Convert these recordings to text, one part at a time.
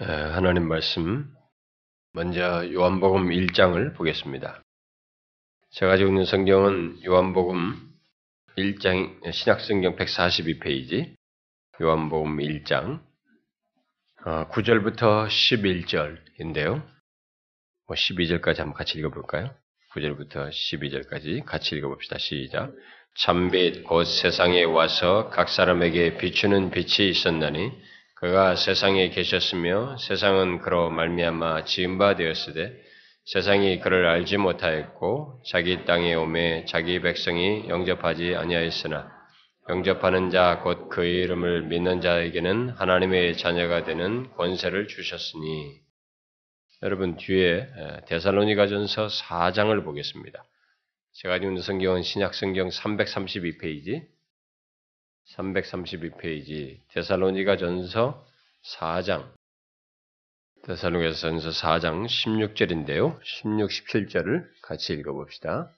하나님 말씀 먼저 요한복음 1장을 보겠습니다. 제가 가지고 있는 성경은 요한복음 1장 신약성경 142페이지 요한복음 1장 9절부터 어, 11절인데요. 12절까지 뭐 한번 같이 읽어볼까요? 9절부터 12절까지 같이 읽어봅시다. 시작. 참빛 곧 세상에 와서 각 사람에게 비추는 빛이 있었나니 그가 세상에 계셨으며 세상은 그로 말미암아 지은 바 되었으되 세상이 그를 알지 못하였고 자기 땅에 오매 자기 백성이 영접하지 아니하였으나 영접하는 자 곧 그의 이름을 믿는 자에게는 하나님의 자녀가 되는 권세를 주셨으니 여러분 뒤에 데살로니가전서 4장을 보겠습니다. 제가 있는 성경은 신약 성경 332페이지 332페이지 데살로니가 전서 4장 데살로니가 전서 4장 16절인데요. 16, 17절을 같이 읽어봅시다.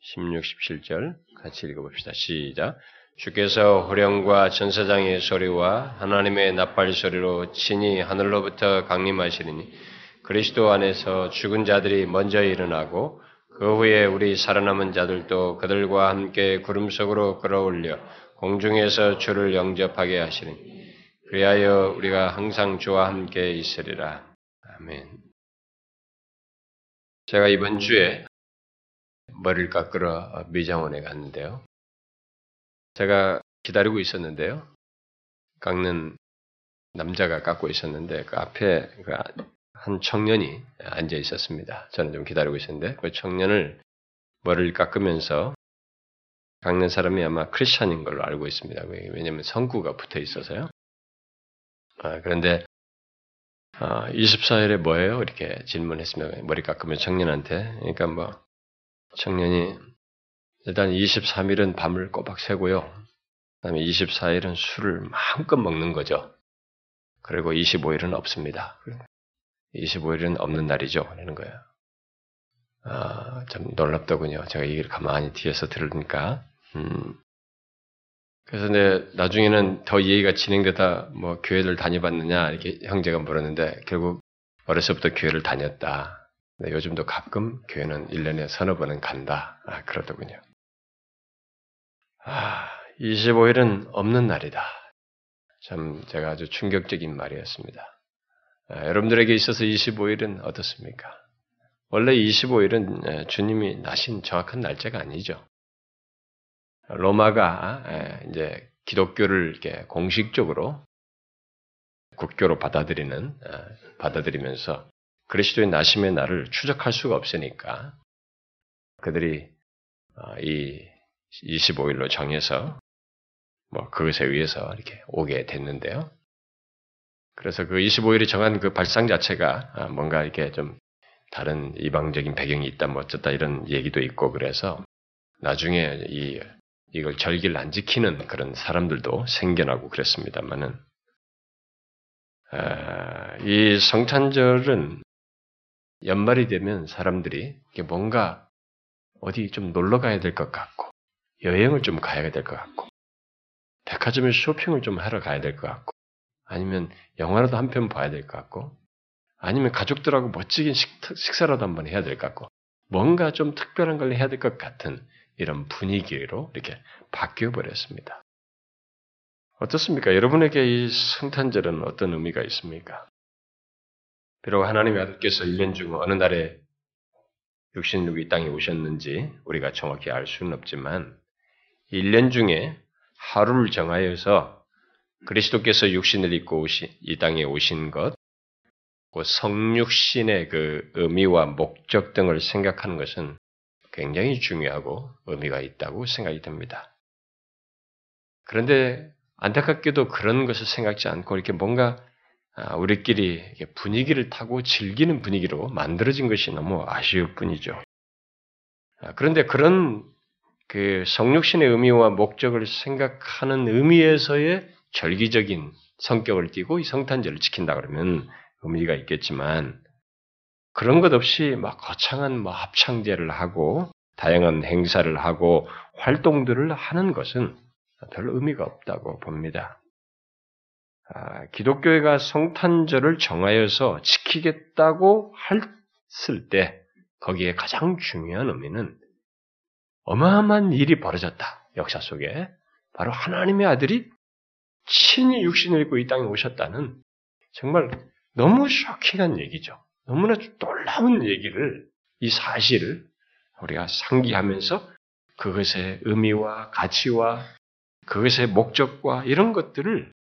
16, 17절 같이 읽어봅시다. 시작. 주께서 호령과 전사장의 소리와 하나님의 나팔 소리로 친히 하늘로부터 강림하시리니 그리스도 안에서 죽은 자들이 먼저 일어나고 그 후에 우리 살아남은 자들도 그들과 함께 구름 속으로 끌어올려 공중에서 주를 영접하게 하시니 그리하여 우리가 항상 주와 함께 있으리라. 아멘. 제가 이번 주에 머리를 깎으러 미장원에 갔는데요. 제가 기다리고 있었는데요. 깎는 남자가 깎고 있었는데 그 앞에 그한 청년이 앉아 있었습니다. 저는 좀 기다리고 있었는데 그 청년을 머리를 깎으면서 깎는 사람이 아마 크리스찬인 걸로 알고 있습니다. 왜냐하면 성구가 붙어 있어서요. 아, 그런데 아, 24일에 뭐예요? 이렇게 질문했으면 머리 깎으면 청년한테 그러니까 뭐 청년이 일단 23일은 밤을 꼬박 새고요. 그다음에 24일은 술을 마음껏 먹는 거죠. 그리고 25일은 없습니다. 25일은 없는 날이죠. 라는 거예요. 아, 좀 놀랍더군요. 제가 얘기를 가만히 뒤에서 들으니까. 음. 그래서 내 나중에는 더 얘기가 진행되다 뭐 교회를 다녀봤느냐 이렇게 형제가 물었는데 결국 어렸을 때부터 교회를 다녔다. 요즘도 가끔 교회는 1년에 서너 번은 간다. 아, 그러더군요. 아, 25일은 없는 날이다. 참 제가 아주 충격적인 말이었습니다. 아, 여러분들에게 있어서 25일은 어떻습니까? 원래 25일은 주님이 나신 정확한 날짜가 아니죠. 로마가 이제 기독교를 이렇게 공식적으로 국교로 받아들이는 받아들이면서 그리스도의 나심의 날을 추적할 수가 없으니까 그들이 어, 이 25일로 정해서 뭐 그것에 의해서 이렇게 오게 됐는데요. 그래서 그 25일이 정한 그 발상 자체가 아, 뭔가 이렇게 좀 다른 이방적인 배경이 있다, 뭐 어쩌다 이런 얘기도 있고 그래서 나중에 이, 이걸 절기를 안 지키는 그런 사람들도 생겨나고 그랬습니다만은, 아, 이 성탄절은 연말이 되면 사람들이 뭔가 어디 좀 놀러 가야 될 것 같고, 여행을 좀 가야 될 것 같고, 백화점에 쇼핑을 좀 하러 가야 될 것 같고, 아니면 영화라도 한 편 봐야 될 것 같고, 아니면 가족들하고 멋지게 식사라도 한번 해야 될 것 같고, 뭔가 좀 특별한 걸 해야 될 것 같은 이런 분위기로 이렇게 바뀌어 버렸습니다. 어떻습니까? 여러분에게 이 성탄절은 어떤 의미가 있습니까? 비록 하나님의 아들께서 1년 중 어느 날에 육신으로 이 땅에 오셨는지 우리가 정확히 알 수는 없지만 1년 중에 하루를 정하여서 그리스도께서 육신을 입고 오신 이 땅에 오신 것, 그 성육신의 그 의미와 목적 등을 생각하는 것은 굉장히 중요하고 의미가 있다고 생각이 됩니다. 그런데 안타깝게도 그런 것을 생각지 않고 이렇게 뭔가 아, 우리끼리 분위기를 타고 즐기는 분위기로 만들어진 것이 너무 아쉬울 뿐이죠. 아, 그런데 그런 그 성육신의 의미와 목적을 생각하는 의미에서의 절기적인 성격을 띠고 이 성탄절을 지킨다 그러면 의미가 있겠지만 그런 것 없이 막 거창한 뭐 합창제를 하고 다양한 행사를 하고 활동들을 하는 것은 별로 의미가 없다고 봅니다. 아, 기독교회가 성탄절을 정하여서 지키겠다고 했을 때 거기에 가장 중요한 의미는 어마어마한 일이 벌어졌다. 역사 속에 바로 하나님의 아들이 친히 육신을 입고 이 땅에 오셨다는 정말 너무 쇼킹한 얘기죠. 너무나 놀라운 얘기를 이 사실을 우리가 상기하면서 그것의 의미와 가치와 그것의 목적과 이런 것들을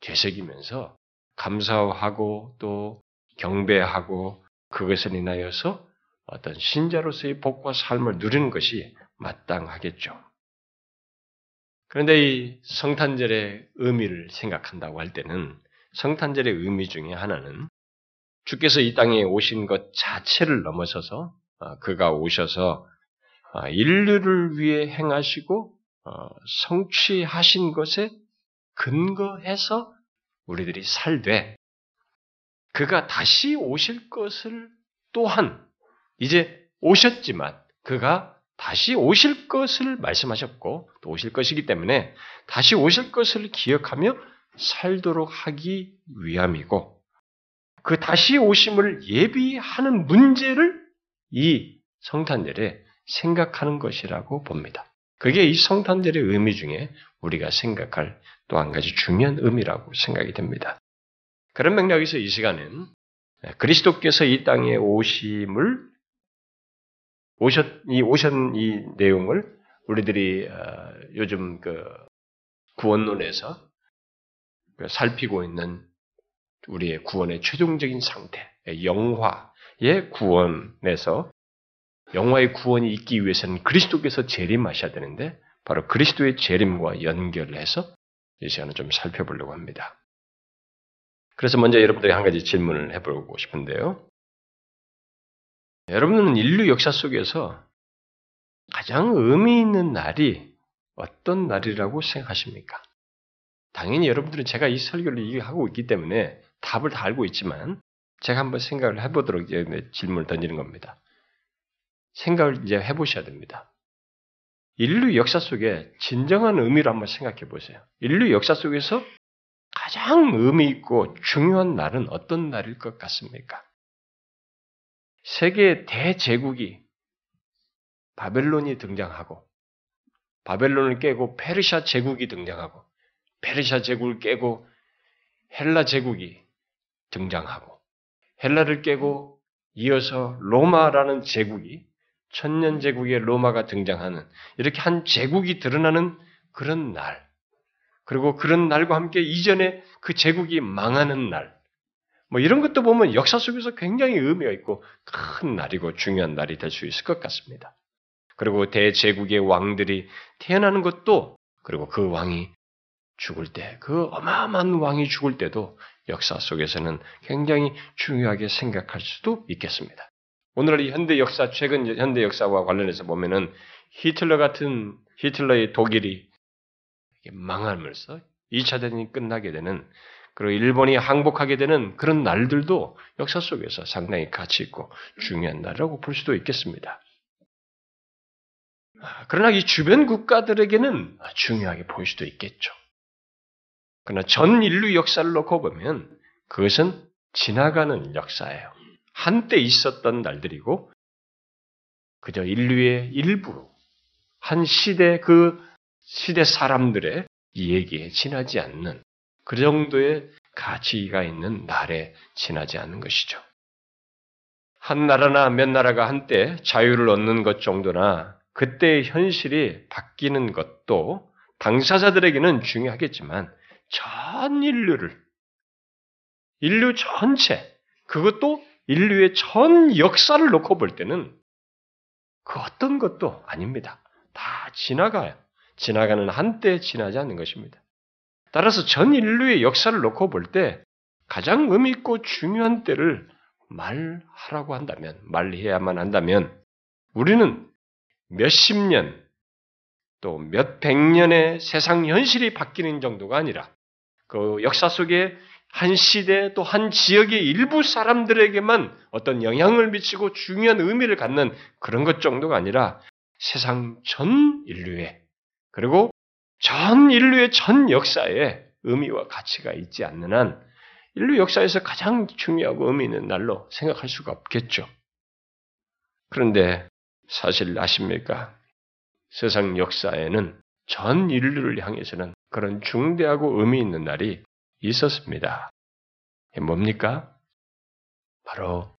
되새기면서 감사하고 또 경배하고 그것을 인하여서 어떤 신자로서의 복과 삶을 누리는 것이 마땅하겠죠. 그런데 이 성탄절의 의미를 생각한다고 할 때는 성탄절의 의미 중에 하나는 주께서 이 땅에 오신 것 자체를 넘어서서 어, 그가 오셔서 어, 인류를 위해 행하시고 어, 성취하신 것에 근거해서 우리들이 살되 그가 다시 오실 것을 또한 이제 오셨지만 그가 다시 오실 것을 말씀하셨고 또 오실 것이기 때문에 다시 오실 것을 기억하며 살도록 하기 위함이고 그 다시 오심을 예비하는 문제를 이 성탄절에 생각하는 것이라고 봅니다. 그게 이 성탄절의 의미 중에 우리가 생각할 또 한 가지 중요한 의미라고 생각이 됩니다. 그런 맥락에서 이 시간은 그리스도께서 이 땅에 오심을 오셨 이 오셨 이 내용을 우리들이 어, 요즘 그 구원론에서 그 살피고 있는 우리의 구원의 최종적인 상태, 영화의 구원에서 영화의 구원이 있기 위해서는 그리스도께서 재림하셔야 되는데 바로 그리스도의 재림과 연결해서 이 시간을 좀 살펴보려고 합니다. 그래서 먼저 여러분들이 한 가지 질문을 해보고 싶은데요. 여러분은 인류 역사 속에서 가장 의미 있는 날이 어떤 날이라고 생각하십니까? 당연히 여러분들은 제가 이 설교를 하고 있기 때문에 답을 다 알고 있지만 제가 한번 생각을 해보도록 질문을 던지는 겁니다. 생각을 이제 해보셔야 됩니다. 인류 역사 속에 진정한 의미를 한번 생각해 보세요. 인류 역사 속에서 가장 의미 있고 중요한 날은 어떤 날일 것 같습니까? 세계 대제국이 바벨론이 등장하고 바벨론을 깨고 페르시아 제국이 등장하고 페르시아 제국을 깨고 헬라 제국이 등장하고 헬라를 깨고 이어서 로마라는 제국이 천년 제국의 로마가 등장하는 이렇게 한 제국이 드러나는 그런 날 그리고 그런 날과 함께 이전에 그 제국이 망하는 날, 뭐 이런 것도 보면 역사 속에서 굉장히 의미가 있고 큰 날이고 중요한 날이 될 수 있을 것 같습니다. 그리고 대제국의 왕들이 태어나는 것도 그리고 그 왕이 죽을 때, 그 어마어마한 왕이 죽을 때도 역사 속에서는 굉장히 중요하게 생각할 수도 있겠습니다. 오늘 현대 역사, 최근 현대 역사와 관련해서 보면은 히틀러 같은 히틀러의 독일이 망하면서 2차 대전이 끝나게 되는 그리고 일본이 항복하게 되는 그런 날들도 역사 속에서 상당히 가치 있고 중요한 날이라고 볼 수도 있겠습니다. 아, 그러나 이 주변 국가들에게는 중요하게 보일 수도 있겠죠. 그러나 전 인류 역사를 놓고 보면 그것은 지나가는 역사예요. 한때 있었던 날들이고 그저 인류의 일부로 한 시대 그 시대 사람들의 얘기에 지나지 않는 그 정도의 가치가 있는 날에 지나지 않는 것이죠. 한 나라나 몇 나라가 한때 자유를 얻는 것 정도나 그때의 현실이 바뀌는 것도 당사자들에게는 중요하겠지만 전 인류를 인류 전체 그것도 인류의 전 역사를 놓고 볼 때는 그 어떤 것도 아닙니다. 다 지나가요. 지나가는 한때 지나지 않는 것입니다. 따라서 전 인류의 역사를 놓고 볼 때 가장 의미 있고 중요한 때를 말하라고 한다면, 말해야만 한다면, 우리는 몇십 년, 또 몇백 년의 세상 현실이 바뀌는 정도가 아니라, 그 역사 속에 한 시대 또 한 지역의 일부 사람들에게만 어떤 영향을 미치고 중요한 의미를 갖는 그런 것 정도가 아니라 세상 전 인류의 그리고 전 인류의 전 역사에 의미와 가치가 있지 않는 한 인류 역사에서 가장 중요하고 의미 있는 날로 생각할 수가 없겠죠. 그런데 사실 아십니까? 세상 역사에는 전 인류를 향해서는 그런 중대하고 의미 있는 날이 있었습니다. 뭡니까? 바로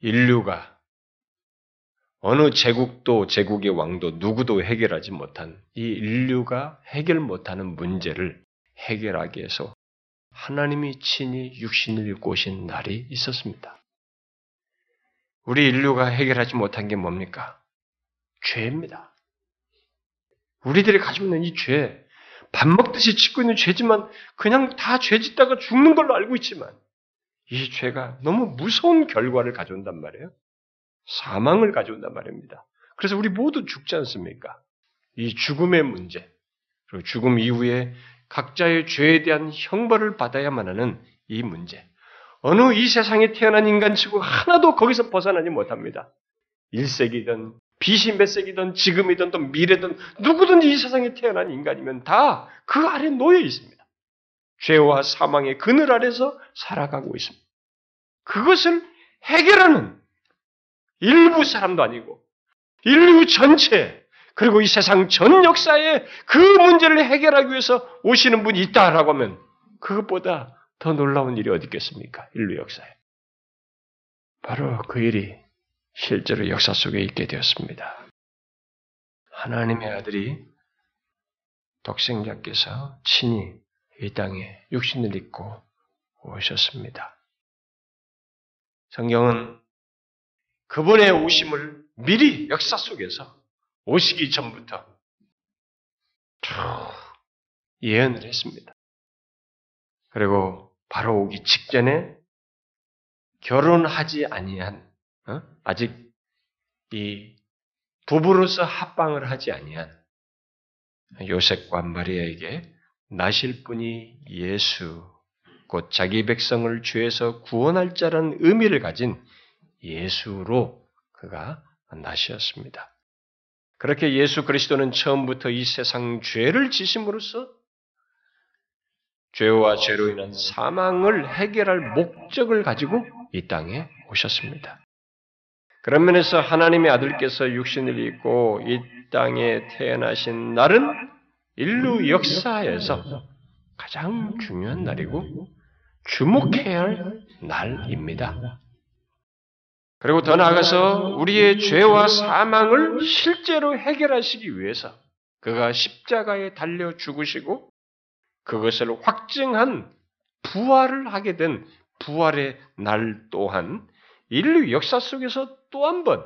인류가 어느 제국도 제국의 왕도 누구도 해결하지 못한 이 인류가 해결 못하는 문제를 해결하기 위해서 하나님이 친히 육신을 입고 오신 날이 있었습니다. 우리 인류가 해결하지 못한 게 뭡니까? 죄입니다. 우리들이 가지고 있는 이 죄, 밥 먹듯이 짓고 있는 죄지만 그냥 다 죄 짓다가 죽는 걸로 알고 있지만 이 죄가 너무 무서운 결과를 가져온단 말이에요. 사망을 가져온단 말입니다. 그래서 우리 모두 죽지 않습니까? 이 죽음의 문제, 그리고 죽음 이후에 각자의 죄에 대한 형벌을 받아야만 하는 이 문제. 어느 이 세상에 태어난 인간치고 하나도 거기서 벗어나지 못합니다. 1세기든 비신 몇 세기든 지금이든 또 미래든 누구든지 이 세상에 태어난 인간이면 다 그 아래 놓여 있습니다. 죄와 사망의 그늘 아래서 살아가고 있습니다. 그것을 해결하는 일부 사람도 아니고 인류 전체 그리고 이 세상 전 역사에 그 문제를 해결하기 위해서 오시는 분이 있다라고 하면 그것보다 더 놀라운 일이 어디 있겠습니까? 인류 역사에. 바로 그 일이 실제로 역사 속에 있게 되었습니다. 하나님의 아들이 독생자께서 친히 이 땅에 육신을 입고 오셨습니다. 성경은 그분의 오심을 미리 역사 속에서 오시기 전부터 쭉 예언을 했습니다. 그리고 바로 오기 직전에 결혼하지 아니한 어? 아직 이 부부로서 합방을 하지 아니한 요셉과 마리아에게 나실 분이 예수, 곧 자기 백성을 죄에서 구원할 자라는 의미를 가진 예수로 그가 나시었습니다. 그렇게 예수 그리스도는 처음부터 이 세상 죄를 지심으로써 죄와 죄로 인한 사망을 해결할 목적을 가지고 이 땅에 오셨습니다. 그런 면에서 하나님의 아들께서 육신을 입고 이 땅에 태어나신 날은 인류 역사에서 가장 중요한 날이고 주목해야 할 날입니다. 그리고 더 나아가서 우리의 죄와 사망을 실제로 해결하시기 위해서 그가 십자가에 달려 죽으시고 그것을 확증한 부활을 하게 된 부활의 날 또한 인류 역사 속에서 또 한 번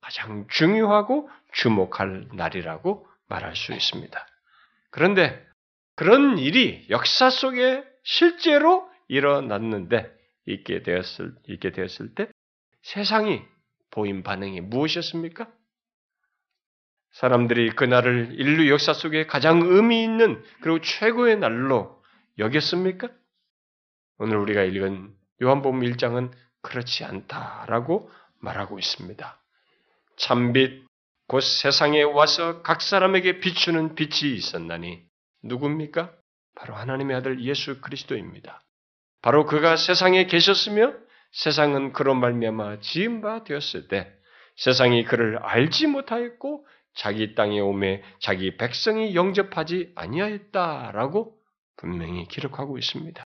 가장 중요하고 주목할 날이라고 말할 수 있습니다. 그런데 그런 일이 역사 속에 실제로 일어났는데 있게 되었을 있게 되었을 때 세상이 보인 반응이 무엇이었습니까? 사람들이 그날을 인류 역사 속에 가장 의미 있는 그리고 최고의 날로 여겼습니까? 오늘 우리가 읽은 요한복음 1장은 그렇지 않다라고 말하고 있습니다. 참빛 곧 세상에 와서 각 사람에게 비추는 빛이 있었나니 누굽니까? 바로 하나님의 아들 예수 그리스도입니다. 바로 그가 세상에 계셨으며 세상은 그로 말미암아 지은 바 되었을 때 세상이 그를 알지 못하였고 자기 땅에 오매 자기 백성이 영접하지 아니하였다라고 분명히 기록하고 있습니다.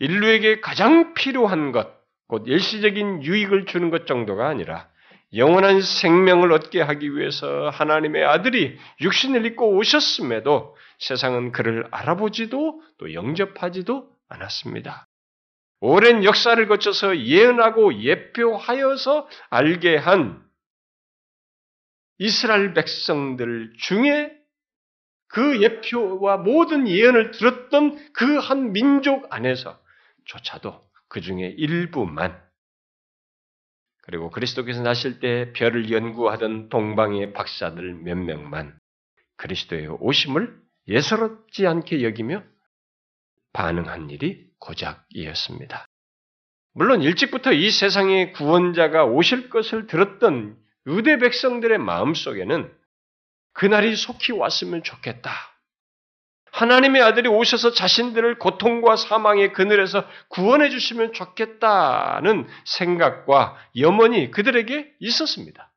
인류에게 가장 필요한 것, 곧 일시적인 유익을 주는 것 정도가 아니라 영원한 생명을 얻게 하기 위해서 하나님의 아들이 육신을 입고 오셨음에도 세상은 그를 알아보지도 또 영접하지도 않았습니다. 오랜 역사를 거쳐서 예언하고 예표하여서 알게 한 이스라엘 백성들 중에 그 예표와 모든 예언을 들었던 그 한 민족 안에서 조차도 그 중에 일부만 그리고 그리스도께서 나실 때 별을 연구하던 동방의 박사들 몇 명만 그리스도의 오심을 예사롭지 않게 여기며 반응한 일이 고작이었습니다. 물론 일찍부터 이 세상의 구원자가 오실 것을 들었던 유대 백성들의 마음 속에는 그날이 속히 왔으면 좋겠다. 하나님의 아들이 오셔서 자신들을 고통과 사망의 그늘에서 구원해 주시면 좋겠다는 생각과 염원이 그들에게 있었습니다.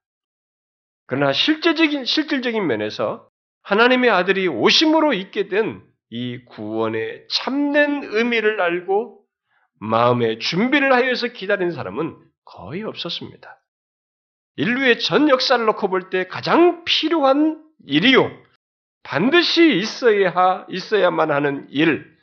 그러나 실제적인, 실질적인 면에서 하나님의 아들이 오심으로 있게 된 이 구원의 참된 의미를 알고 마음의 준비를 하여서 기다린 사람은 거의 없었습니다. 인류의 전 역사를 놓고 볼 때 가장 필요한 일이요. 반드시 있어야, 있어야만 하는 일.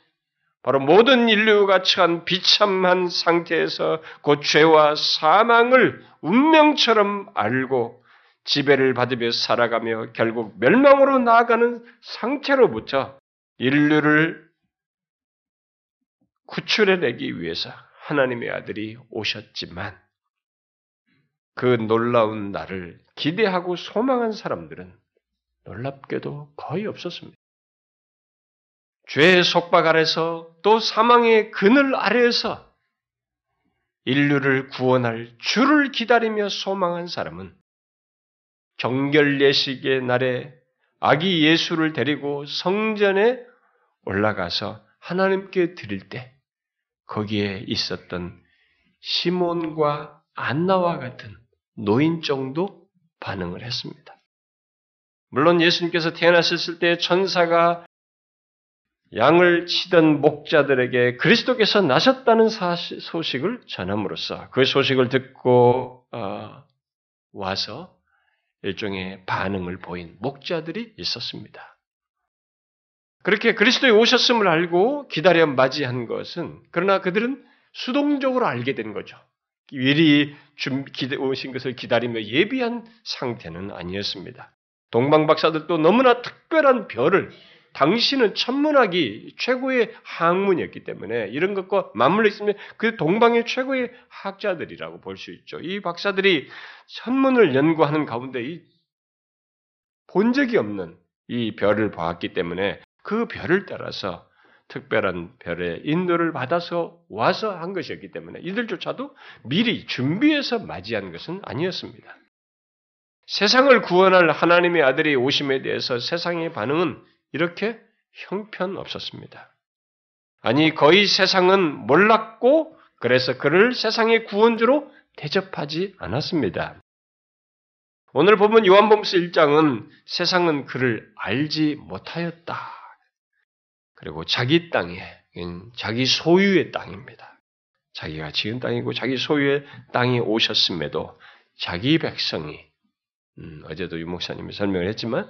바로 모든 인류가 처한 비참한 상태에서 곧 죄와 사망을 운명처럼 알고 지배를 받으며 살아가며 결국 멸망으로 나아가는 상태로부터 인류를 구출해내기 위해서 하나님의 아들이 오셨지만 그 놀라운 날을 기대하고 소망한 사람들은 놀랍게도 거의 없었습니다. 죄의 속박 아래서 또 사망의 그늘 아래에서 인류를 구원할 주를 기다리며 소망한 사람은 정결 예식의 날에 아기 예수를 데리고 성전에 올라가서 하나님께 드릴 때 거기에 있었던 시몬과 안나와 같은 노인 정도 반응을 했습니다. 물론 예수님께서 태어나셨을 때 천사가 양을 치던 목자들에게 그리스도께서 나셨다는 사실, 소식을 전함으로써 그 소식을 듣고 어, 와서 일종의 반응을 보인 목자들이 있었습니다. 그렇게 그리스도의 오셨음을 알고 기다려 맞이한 것은 그러나 그들은 수동적으로 알게 된 거죠. 미리 오신 것을 기다리며 예비한 상태는 아니었습니다. 동방 박사들도 너무나 특별한 별을 당신은 천문학이 최고의 학문이었기 때문에 이런 것과 맞물려 있으면 그 동방의 최고의 학자들이라고 볼 수 있죠. 이 박사들이 천문을 연구하는 가운데 본 적이 없는 이 별을 보았기 때문에 그 별을 따라서 특별한 별의 인도를 받아서 와서 한 것이었기 때문에 이들조차도 미리 준비해서 맞이한 것은 아니었습니다. 세상을 구원할 하나님의 아들이 오심에 대해서 세상의 반응은 이렇게 형편없었습니다. 아니, 거의 세상은 몰랐고, 그래서 그를 세상의 구원주로 대접하지 않았습니다. 오늘 보면 요한복음서 1장은 세상은 그를 알지 못하였다. 그리고 자기 땅에, 자기 소유의 땅입니다. 자기가 지은 땅이고 자기 소유의 땅이 오셨음에도 자기 백성이, 음, 어제도 유 목사님이 설명을 했지만,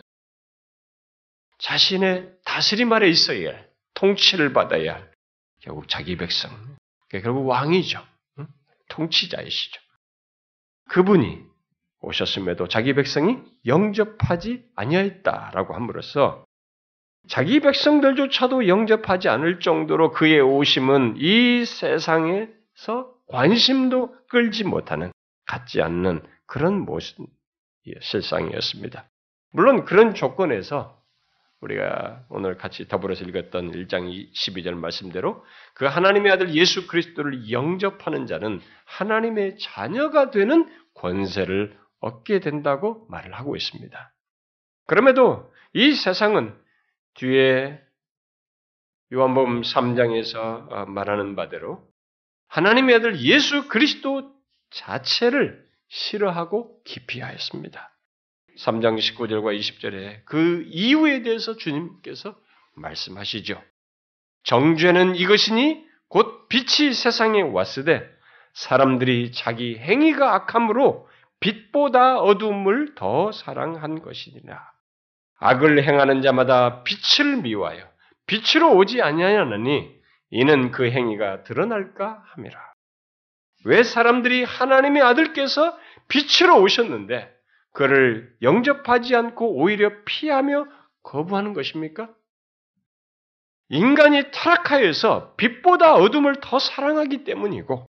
자신의 다스림 아래 있어야 할, 통치를 받아야 할, 결국 자기 백성, 결국 왕이죠. 음? 통치자이시죠. 그분이 오셨음에도 자기 백성이 영접하지 아니하였다라고 함으로써 자기 백성들조차도 영접하지 않을 정도로 그의 오심은 이 세상에서 관심도 끌지 못하는, 갖지 않는 그런 모습, 실상이었습니다. 물론 그런 조건에서 우리가 오늘 같이 더불어서 읽었던 1장 12절 말씀대로 그 하나님의 아들 예수 그리스도를 영접하는 자는 하나님의 자녀가 되는 권세를 얻게 된다고 말을 하고 있습니다. 그럼에도 이 세상은 뒤에 요한복음 3장에서 어, 말하는 바대로 하나님의 아들 예수 그리스도 자체를 싫어하고 기피하였습니다. 3장 19절과 20절에 그 이유에 대해서 주님께서 말씀하시죠. 정죄는 이것이니 곧 빛이 세상에 왔으되 사람들이 자기 행위가 악함으로 빛보다 어둠을 더 사랑한 것이니라. 악을 행하는 자마다 빛을 미워하여 빛으로 오지 아니하느니 이는 그 행위가 드러날까 함이라. 왜 사람들이 하나님의 아들께서 빛으로 오셨는데 그를 영접하지 않고 오히려 피하며 거부하는 것입니까? 인간이 타락하여서 빛보다 어둠을 더 사랑하기 때문이고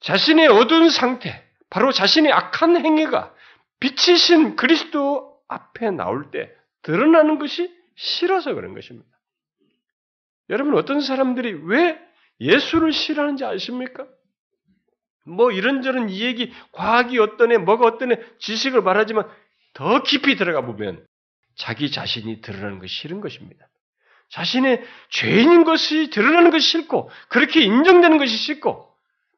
자신의 어두운 상태, 바로 자신의 악한 행위가 빛이신 그리스도 앞에 나올 때 드러나는 것이 싫어서 그런 것입니다. 여러분 어떤 사람들이 왜 예수를 싫어하는지 아십니까? 뭐 이런저런 이 얘기, 과학이 어떠네, 뭐가 어떠네, 지식을 말하지만 더 깊이 들어가 보면 자기 자신이 드러나는 것이 싫은 것입니다. 자신의 죄인인 것이 드러나는 것이 싫고 그렇게 인정되는 것이 싫고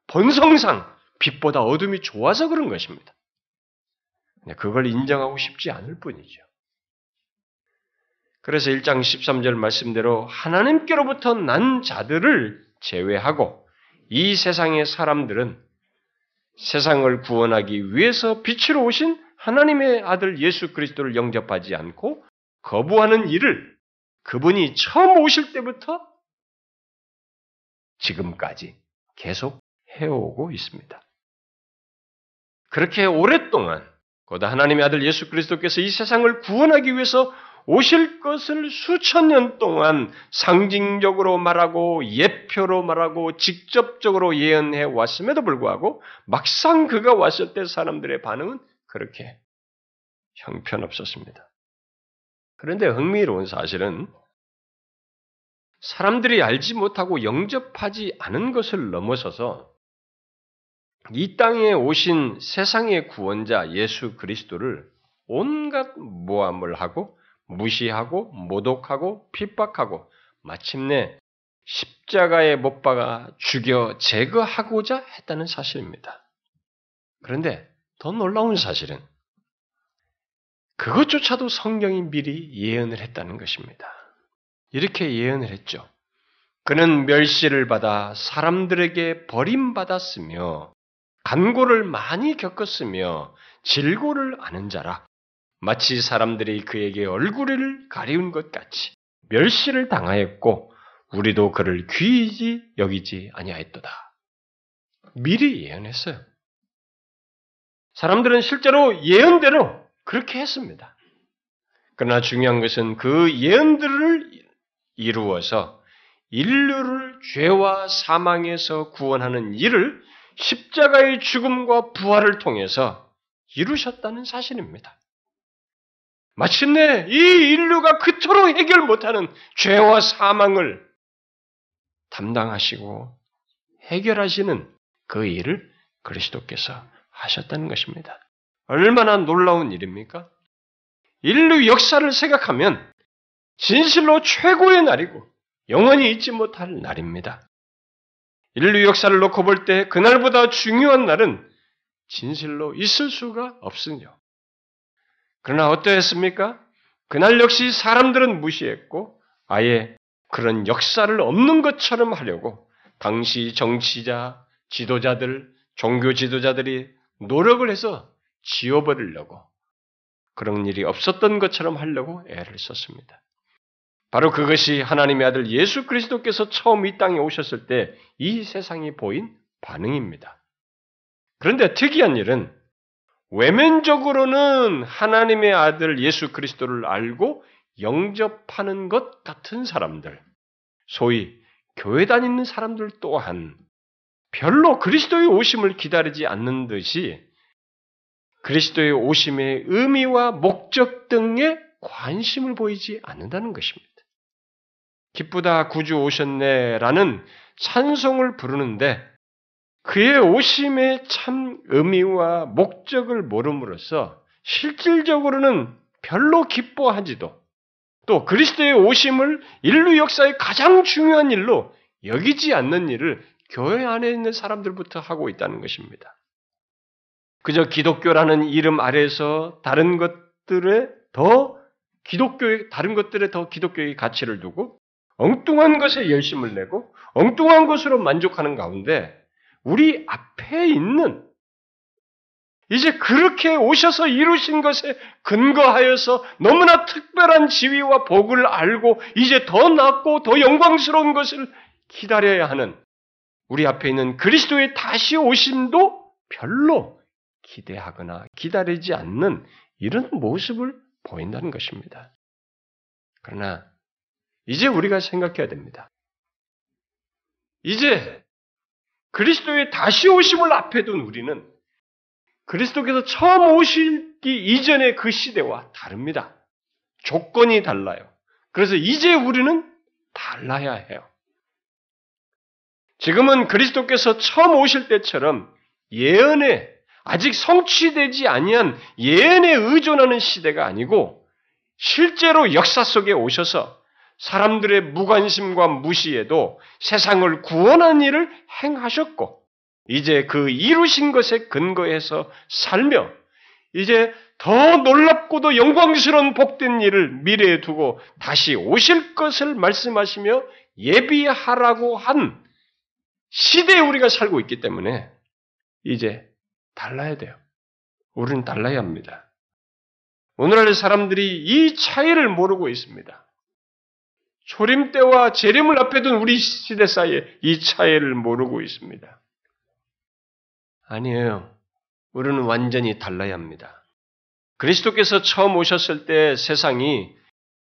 본성상 빛보다 어둠이 좋아서 그런 것입니다. 그걸 인정하고 싶지 않을 뿐이죠. 그래서 1장 13절 말씀대로 하나님께로부터 난 자들을 제외하고 이 세상의 사람들은 세상을 구원하기 위해서 빛으로 오신 하나님의 아들 예수 그리스도를 영접하지 않고 거부하는 일을 그분이 처음 오실 때부터 지금까지 계속 해오고 있습니다. 그렇게 오랫동안 거다 하나님의 아들 예수 그리스도께서 이 세상을 구원하기 위해서 오실 것을 수천 년 동안 상징적으로 말하고 예표로 말하고 직접적으로 예언해 왔음에도 불구하고 막상 그가 왔을 때 사람들의 반응은 그렇게 형편없었습니다. 그런데 흥미로운 사실은 사람들이 알지 못하고 영접하지 않은 것을 넘어서서 이 땅에 오신 세상의 구원자 예수 그리스도를 온갖 모함을 하고 무시하고 모독하고 핍박하고 마침내 십자가에 못 박아 죽여 제거하고자 했다는 사실입니다. 그런데 더 놀라운 사실은 그것조차도 성경이 미리 예언을 했다는 것입니다. 이렇게 예언을 했죠. 그는 멸시를 받아 사람들에게 버림받았으며 간고를 많이 겪었으며 질고를 아는 자라 마치 사람들이 그에게 얼굴을 가리운 것 같이 멸시를 당하였고 우리도 그를 귀히 여기지 아니하였도다. 미리 예언했어요. 사람들은 실제로 예언대로 그렇게 했습니다. 그러나 중요한 것은 그 예언들을 이루어서 인류를 죄와 사망에서 구원하는 일을 십자가의 죽음과 부활을 통해서 이루셨다는 사실입니다. 마침내 이 인류가 그토록 해결 못하는 죄와 사망을 담당하시고 해결하시는 그 일을 그리스도께서 하셨다는 것입니다. 얼마나 놀라운 일입니까? 인류 역사를 생각하면 진실로 최고의 날이고 영원히 잊지 못할 날입니다. 인류 역사를 놓고 볼 때 그날보다 중요한 날은 진실로 있을 수가 없으요. 그러나 어떠했습니까? 그날 역시 사람들은 무시했고 아예 그런 역사를 없는 것처럼 하려고 당시 정치자, 지도자들, 종교 지도자들이 노력을 해서 지워버리려고 그런 일이 없었던 것처럼 하려고 애를 썼습니다. 바로 그것이 하나님의 아들 예수 그리스도께서 처음 이 땅에 오셨을 때 이 세상이 보인 반응입니다. 그런데 특이한 일은 외면적으로는 하나님의 아들 예수 그리스도를 알고 영접하는 것 같은 사람들, 소위 교회 다니는 사람들 또한 별로 그리스도의 오심을 기다리지 않는 듯이 그리스도의 오심의 의미와 목적 등에 관심을 보이지 않는다는 것입니다. 기쁘다 구주 오셨네라는 찬송을 부르는데 그의 오심의 참 의미와 목적을 모름으로써 실질적으로는 별로 기뻐하지도 또 그리스도의 오심을 인류 역사의 가장 중요한 일로 여기지 않는 일을 교회 안에 있는 사람들부터 하고 있다는 것입니다. 그저 기독교라는 이름 아래서 다른 것들에 더 기독교의 다른 것들에 더 기독교의 가치를 두고 엉뚱한 것에 열심을 내고 엉뚱한 것으로 만족하는 가운데 우리 앞에 있는 이제 그렇게 오셔서 이루신 것에 근거하여서 너무나 특별한 지위와 복을 알고 이제 더 낫고 더 영광스러운 것을 기다려야 하는 우리 앞에 있는 그리스도의 다시 오심도 별로 기대하거나 기다리지 않는 이런 모습을 보인다는 것입니다. 그러나 이제 우리가 생각해야 됩니다. 이제 그리스도의 다시 오심을 앞에 둔 우리는 그리스도께서 처음 오시기 이전의 그 시대와 다릅니다. 조건이 달라요. 그래서 이제 우리는 달라야 해요. 지금은 그리스도께서 처음 오실 때처럼 예언에 아직 성취되지 아니한 예언에 의존하는 시대가 아니고 실제로 역사 속에 오셔서 사람들의 무관심과 무시에도 세상을 구원한 일을 행하셨고, 이제 그 이루신 것에 근거해서 살며, 이제 더 놀랍고도 영광스러운 복된 일을 미래에 두고 다시 오실 것을 말씀하시며 예비하라고 한 시대에 우리가 살고 있기 때문에 이제 달라야 돼요. 우리는 달라야 합니다. 오늘날 사람들이 이 차이를 모르고 있습니다. 초림 때와 재림을 앞에 둔 우리 시대 사이에 이 차이를 모르고 있습니다. 아니에요. 우리는 완전히 달라야 합니다. 그리스도께서 처음 오셨을 때 세상이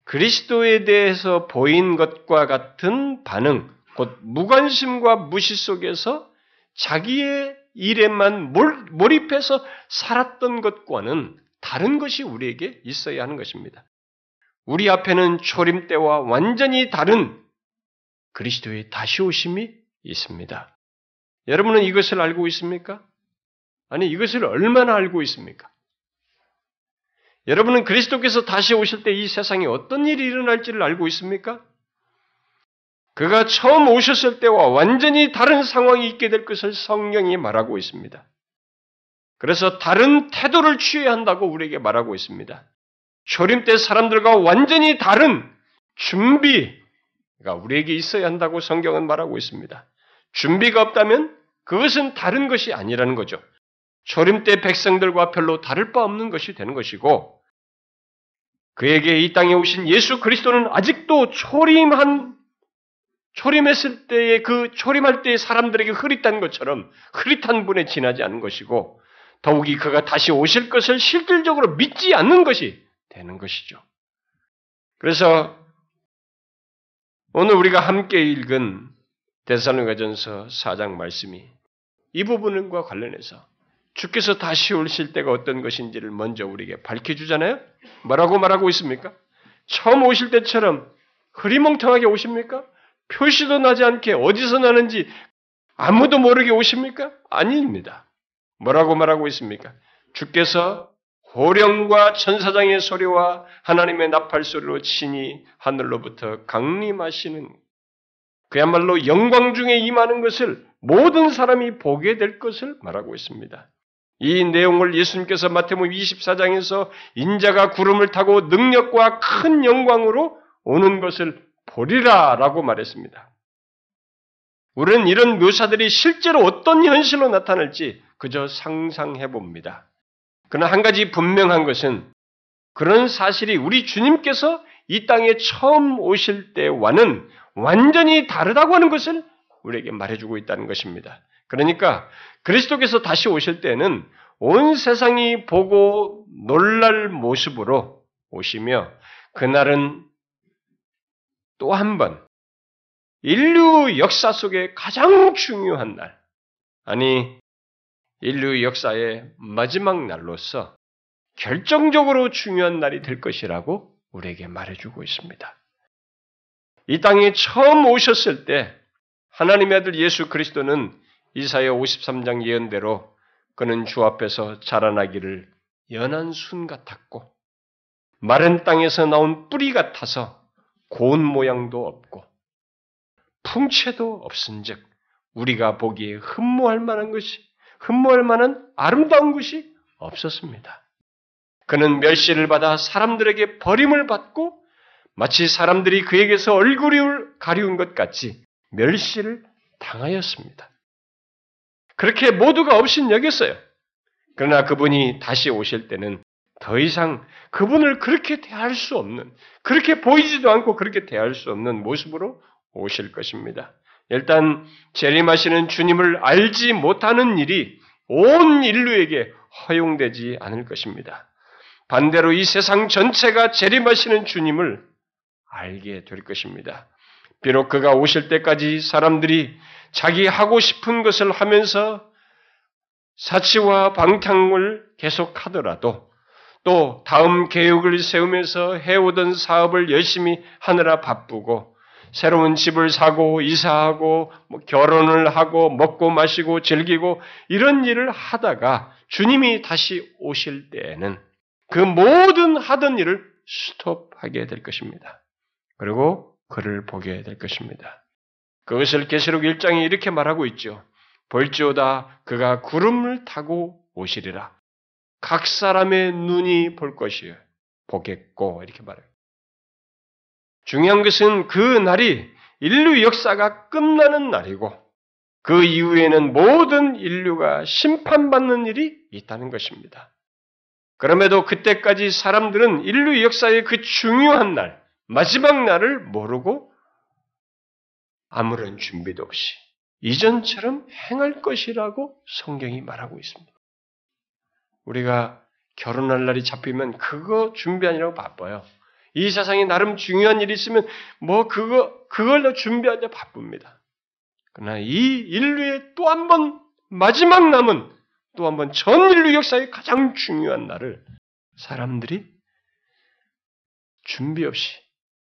그리스도에 대해서 보인 것과 같은 반응, 곧 무관심과 무시 속에서 자기의 일에만 몰입해서 살았던 것과는 다른 것이 우리에게 있어야 하는 것입니다. 우리 앞에는 초림 때와 완전히 다른 그리스도의 다시 오심이 있습니다. 여러분은 이것을 알고 있습니까? 아니, 이것을 얼마나 알고 있습니까? 여러분은 그리스도께서 다시 오실 때 이 세상에 어떤 일이 일어날지를 알고 있습니까? 그가 처음 오셨을 때와 완전히 다른 상황이 있게 될 것을 성경이 말하고 있습니다. 그래서 다른 태도를 취해야 한다고 우리에게 말하고 있습니다. 초림 때 사람들과 완전히 다른 준비가 우리에게 있어야 한다고 성경은 말하고 있습니다. 준비가 없다면 그것은 다른 것이 아니라는 거죠. 초림 때 백성들과 별로 다를 바 없는 것이 되는 것이고 그에게 이 땅에 오신 예수 그리스도는 아직도 초림한 초림했을 때의 그 초림할 때의 사람들에게 흐릿한 것처럼 흐릿한 분에 지나지 않은 것이고 더욱이 그가 다시 오실 것을 실질적으로 믿지 않는 것이 되는 것이죠. 그래서 오늘 우리가 함께 읽은 데살로가전서 4장 말씀이 이 부분과 관련해서 주께서 다시 오실 때가 어떤 것인지를 먼저 우리에게 밝혀주잖아요? 뭐라고 말하고 있습니까? 처음 오실 때처럼 흐리멍텅하게 오십니까? 표시도 나지 않게 어디서 나는지 아무도 모르게 오십니까? 아닙니다. 뭐라고 말하고 있습니까? 주께서 호령과 천사장의 소리와 하나님의 나팔 소리로 친히 하늘로부터 강림하시는 그야말로 영광 중에 임하는 것을 모든 사람이 보게 될 것을 말하고 있습니다. 이 내용을 예수님께서 마태복음 24장에서 인자가 구름을 타고 능력과 큰 영광으로 오는 것을 보리라라고 말했습니다. 우리는 이런 묘사들이 실제로 어떤 현실로 나타날지 그저 상상해 봅니다. 그러나 한 가지 분명한 것은 그런 사실이 우리 주님께서 이 땅에 처음 오실 때와는 완전히 다르다고 하는 것을 우리에게 말해주고 있다는 것입니다. 그러니까 그리스도께서 다시 오실 때는 온 세상이 보고 놀랄 모습으로 오시며 그날은 또 한 번 인류 역사 속에 가장 중요한 날, 아니 인류 역사의 마지막 날로서 결정적으로 중요한 날이 될 것이라고 우리에게 말해주고 있습니다. 이 땅에 처음 오셨을 때 하나님의 아들 예수 그리스도는 이사야 53장 예언대로 그는 주 앞에서 자라나기를 연한 순 같았고 마른 땅에서 나온 뿌리 같아서 고운 모양도 없고 풍채도 없은즉 우리가 보기에 흠모할 만한 것이 흠모할 만한 아름다운 것이 없었습니다. 그는 멸시를 받아 사람들에게 버림을 받고 마치 사람들이 그에게서 얼굴을 가리운 것 같이 멸시를 당하였습니다. 그렇게 모두가 없인 여겼어요. 그러나 그분이 다시 오실 때는 더 이상 그분을 그렇게 대할 수 없는, 그렇게 보이지도 않고 그렇게 대할 수 없는 모습으로 오실 것입니다. 일단 재림하시는 주님을 알지 못하는 일이 온 인류에게 허용되지 않을 것입니다. 반대로 이 세상 전체가 재림하시는 주님을 알게 될 것입니다. 비록 그가 오실 때까지 사람들이 자기 하고 싶은 것을 하면서 사치와 방탕을 계속하더라도 또 다음 계획을 세우면서 해오던 사업을 열심히 하느라 바쁘고 새로운 집을 사고 이사하고 뭐 결혼을 하고 먹고 마시고 즐기고 이런 일을 하다가 주님이 다시 오실 때에는 그 모든 하던 일을 스톱하게 될 것입니다. 그리고 그를 보게 될 것입니다. 그것을 계시록 1장에 이렇게 말하고 있죠. 볼지오다 그가 구름을 타고 오시리라. 각 사람의 눈이 볼 것이요. 보겠고 이렇게 말해요. 중요한 것은 그 날이 인류 역사가 끝나는 날이고 그 이후에는 모든 인류가 심판받는 일이 있다는 것입니다. 그럼에도 그때까지 사람들은 인류 역사의 그 중요한 날, 마지막 날을 모르고 아무런 준비도 없이 이전처럼 행할 것이라고 성경이 말하고 있습니다. 우리가 결혼할 날이 잡히면 그거 준비하느라고 바빠요. 이 세상에 나름 중요한 일이 있으면 뭐 그거 그걸 준비하냐 바쁩니다. 그러나 이 인류의 또 한 번 마지막 남은 또 한 번 전 인류 역사의 가장 중요한 날을 사람들이 준비 없이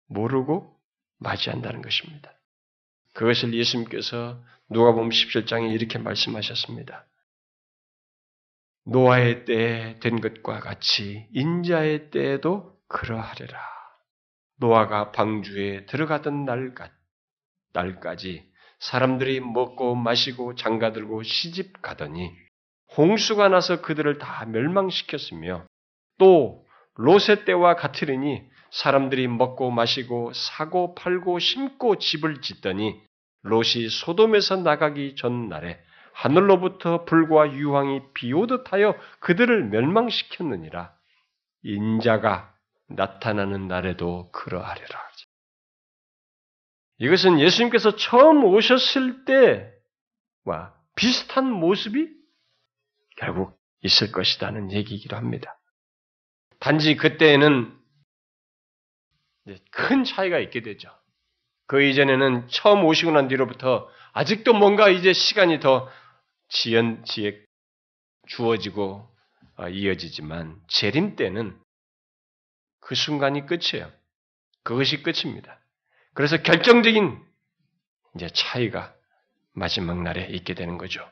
모르고 맞이한다는 것입니다. 그것을 예수님께서 누가복음 17장에 이렇게 말씀하셨습니다. 노아의 때에 된 것과 같이 인자의 때에도 그러하리라. 노아가 방주에 들어가던 날까, 날까지 사람들이 먹고 마시고 장가들고 시집 가더니 홍수가 나서 그들을 다 멸망시켰으며 또 롯의 때와 같으리니 사람들이 먹고 마시고 사고 팔고 심고 집을 짓더니 롯이 소돔에서 나가기 전날에 하늘로부터 불과 유황이 비오듯 하여 그들을 멸망시켰느니라. 인자가 나타나는 날에도 그러하리라. 이것은 예수님께서 처음 오셨을 때와 비슷한 모습이 결국 있을 것이라는 얘기이기도 합니다. 단지 그때에는 큰 차이가 있게 되죠. 그 이전에는 처음 오시고 난 뒤로부터 아직도 뭔가 이제 시간이 더 지연, 지에 주어지고 어, 이어지지만 재림 때는 그 순간이 끝이에요. 그것이 끝입니다. 그래서 결정적인 이제 차이가 마지막 날에 있게 되는 거죠.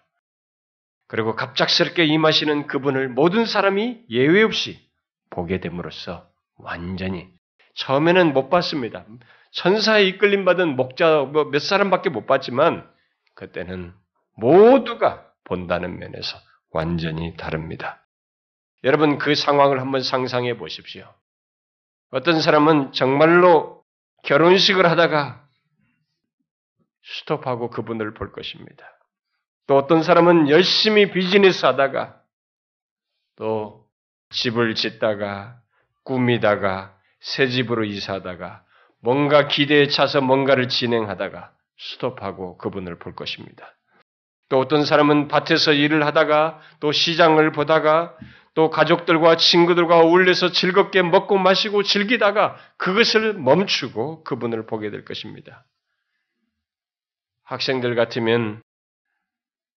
그리고 갑작스럽게 임하시는 그분을 모든 사람이 예외 없이 보게 됨으로써 완전히 처음에는 못 봤습니다. 천사에 이끌림 받은 목자 뭐몇 사람밖에 못 봤지만 그때는 모두가 본다는 면에서 완전히 다릅니다. 여러분 그 상황을 한번 상상해 보십시오. 어떤 사람은 정말로 결혼식을 하다가 스톱하고 그분을 볼 것입니다. 또 어떤 사람은 열심히 비즈니스 하다가 또 집을 짓다가 꾸미다가 새 집으로 이사하다가 뭔가 기대에 차서 뭔가를 진행하다가 스톱하고 그분을 볼 것입니다. 또 어떤 사람은 밭에서 일을 하다가 또 시장을 보다가 또 가족들과 친구들과 어울려서 즐겁게 먹고 마시고 즐기다가 그것을 멈추고 그분을 보게 될 것입니다. 학생들 같으면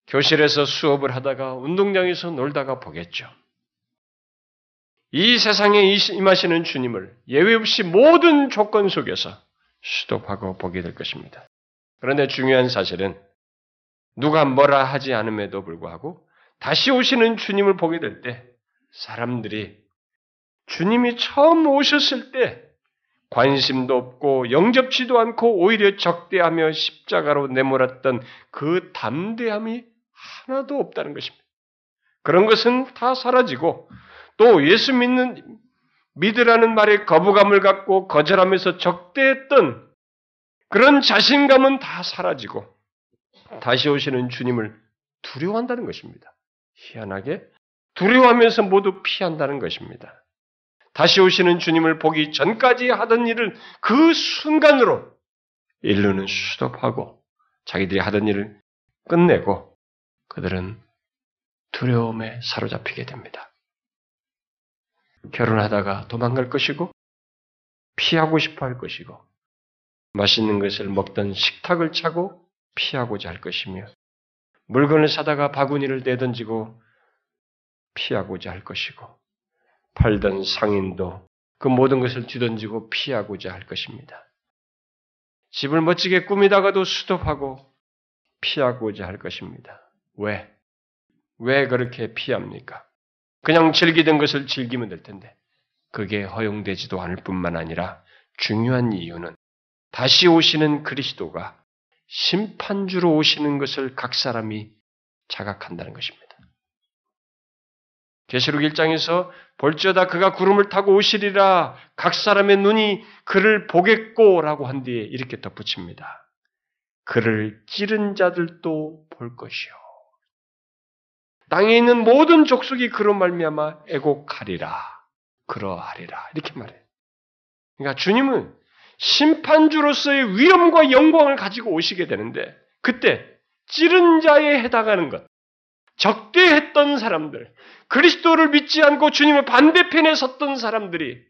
교실에서 수업을 하다가 운동장에서 놀다가 보겠죠. 이 세상에 임하시는 주님을 예외 없이 모든 조건 속에서 수독하고 보게 될 것입니다. 그런데 중요한 사실은 누가 뭐라 하지 않음에도 불구하고 다시 오시는 주님을 보게 될 때 사람들이 주님이 처음 오셨을 때 관심도 없고 영접지도 않고 오히려 적대하며 십자가로 내몰았던 그 담대함이 하나도 없다는 것입니다. 그런 것은 다 사라지고 또 예수 믿는 믿으라는 말에 거부감을 갖고 거절하면서 적대했던 그런 자신감은 다 사라지고 다시 오시는 주님을 두려워한다는 것입니다. 희한하게 두려워하면서 모두 피한다는 것입니다. 다시 오시는 주님을 보기 전까지 하던 일을 그 순간으로 인류는 수독하고 자기들이 하던 일을 끝내고 그들은 두려움에 사로잡히게 됩니다. 결혼하다가 도망갈 것이고 피하고 싶어 할 것이고 맛있는 것을 먹던 식탁을 차고 피하고자 할 것이며 물건을 사다가 바구니를 내던지고 피하고자 할 것이고 팔던 상인도 그 모든 것을 뒤던지고 피하고자 할 것입니다. 집을 멋지게 꾸미다가도 수도하고 피하고자 할 것입니다. 왜? 왜 그렇게 피합니까? 그냥 즐기던 것을 즐기면 될 텐데 그게 허용되지도 않을 뿐만 아니라 중요한 이유는 다시 오시는 그리스도가 심판주로 오시는 것을 각 사람이 자각한다는 것입니다. 계시록 1장에서 볼지어다 그가 구름을 타고 오시리라 각 사람의 눈이 그를 보겠고라고 한 뒤에 이렇게 덧붙입니다. 그를 찌른 자들도 볼 것이요. 땅에 있는 모든 족속이 그로 말미암아 애곡하리라. 그러하리라. 이렇게 말해요. 그러니까 주님은 심판주로서의 위엄과 영광을 가지고 오시게 되는데 그때 찌른 자에 해당하는 것, 적대했던 사람들, 그리스도를 믿지 않고 주님의 반대편에 섰던 사람들이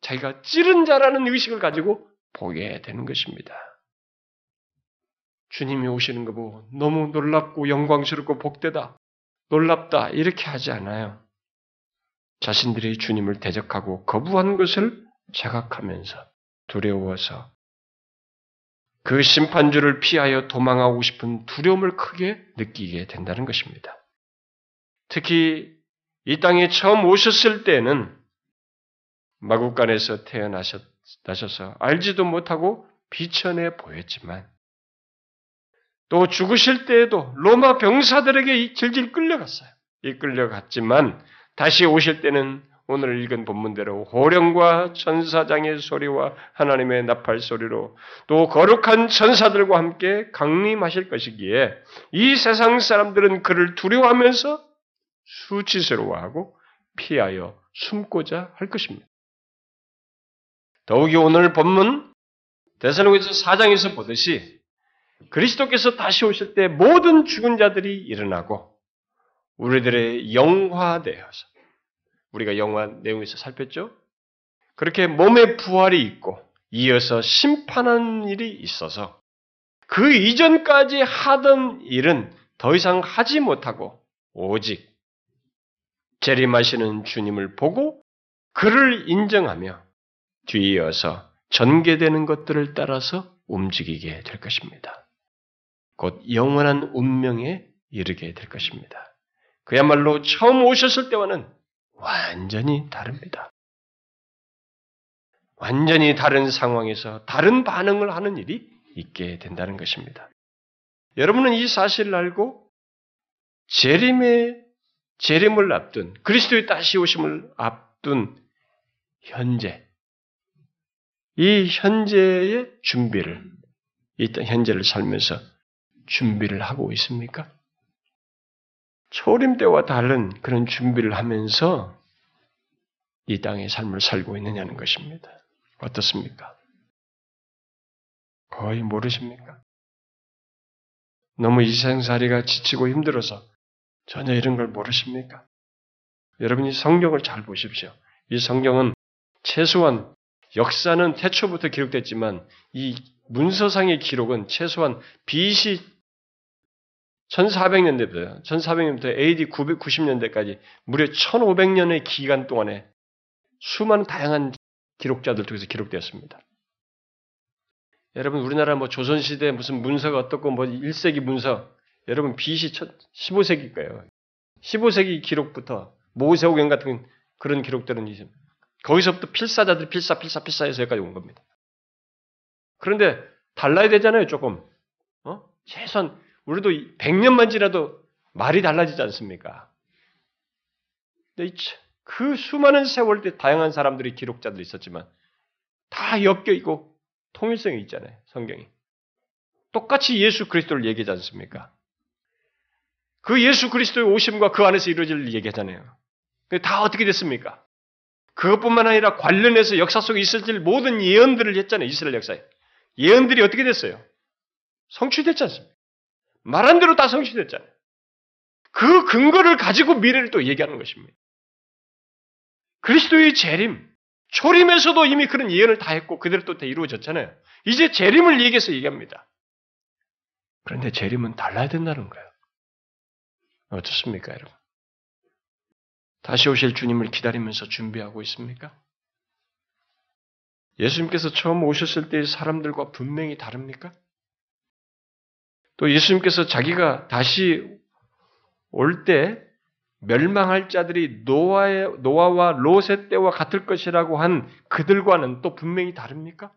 자기가 찌른 자라는 의식을 가지고 보게 되는 것입니다. 주님이 오시는 거 보고 너무 놀랍고 영광스럽고 복되다, 놀랍다 이렇게 하지 않아요. 자신들이 주님을 대적하고 거부한 것을 자각하면서 두려워서 그 심판주를 피하여 도망하고 싶은 두려움을 크게 느끼게 된다는 것입니다. 특히 이 땅에 처음 오셨을 때는 마국간에서 태어나셔서 알지도 못하고 비천해 보였지만 또 죽으실 때에도 로마 병사들에게 질질 끌려갔어요. 이끌려갔지만 다시 오실 때는 오늘 읽은 본문대로 호령과 천사장의 소리와 하나님의 나팔 소리로 또 거룩한 천사들과 함께 강림하실 것이기에 이 세상 사람들은 그를 두려워하면서 수치스러워하고 피하여 숨고자 할 것입니다. 더욱이 오늘 본문 대사로에서 4장에서 보듯이 그리스도께서 다시 오실 때 모든 죽은 자들이 일어나고 우리들의 영화되어서 우리가 영화 내용에서 살폈죠? 그렇게 몸의 부활이 있고 이어서 심판하는 일이 있어서 그 이전까지 하던 일은 더 이상 하지 못하고 오직 재림하시는 주님을 보고 그를 인정하며 뒤이어서 전개되는 것들을 따라서 움직이게 될 것입니다. 곧 영원한 운명에 이르게 될 것입니다. 그야말로 처음 오셨을 때와는 완전히 다릅니다. 완전히 다른 상황에서 다른 반응을 하는 일이 있게 된다는 것입니다. 여러분은 이 사실을 알고 재림의 재림을 앞둔 그리스도의 다시 오심을 앞둔 현재 이 현재의 준비를 이 현재를 살면서 준비를 하고 있습니까? 초림 때와 다른 그런 준비를 하면서 이 땅의 삶을 살고 있느냐는 것입니다. 어떻습니까? 거의 모르십니까? 너무 이 생살이가 지치고 힘들어서 전혀 이런 걸 모르십니까? 여러분이 성경을 잘 보십시오. 이 성경은 최소한 역사는 태초부터 기록됐지만 이 문서상의 기록은 최소한 BC 1400년대부터 1400년부터 AD 990년대까지 무려 1500년의 기간 동안에 수많은 다양한 기록자들 통해서 기록되었습니다. 여러분 우리나라 뭐 조선 시대 무슨 문서가 어떻고 뭐 1세기 문서 여러분 BC 15세기 거예요. 15세기 기록부터 모세오경 같은 그런 기록들은 이제 거기서부터 필사자들이 필사 필사 필사해서 여기까지 온 겁니다. 그런데 달라야 되잖아요, 조금. 어? 최소한 우리도 100년만 지나도 말이 달라지지 않습니까? 그 수많은 세월 때 다양한 사람들이 기록자들이 있었지만 다 엮여 있고 통일성이 있잖아요, 성경이. 똑같이 예수 그리스도를 얘기하지 않습니까? 그 예수 그리스도의 오심과 그 안에서 이루어질 일 얘기하잖아요. 다 어떻게 됐습니까? 그것뿐만 아니라 관련해서 역사 속에 있을 모든 예언들을 했잖아요. 이스라엘 역사에. 예언들이 어떻게 됐어요? 성취됐지 않습니까? 말한 대로 다 성취됐잖아요. 그 근거를 가지고 미래를 또 얘기하는 것입니다. 그리스도의 재림, 초림에서도 이미 그런 예언을 다 했고 그대로 또 다 이루어졌잖아요. 이제 재림을 얘기해서 얘기합니다. 그런데 재림은 달라야 된다는 거예요. 어떻습니까, 여러분? 다시 오실 주님을 기다리면서 준비하고 있습니까? 예수님께서 처음 오셨을 때의 사람들과 분명히 다릅니까? 또 예수님께서 자기가 다시 올 때 멸망할 자들이 노아의, 노아와 로세 때와 같을 것이라고 한 그들과는 또 분명히 다릅니까?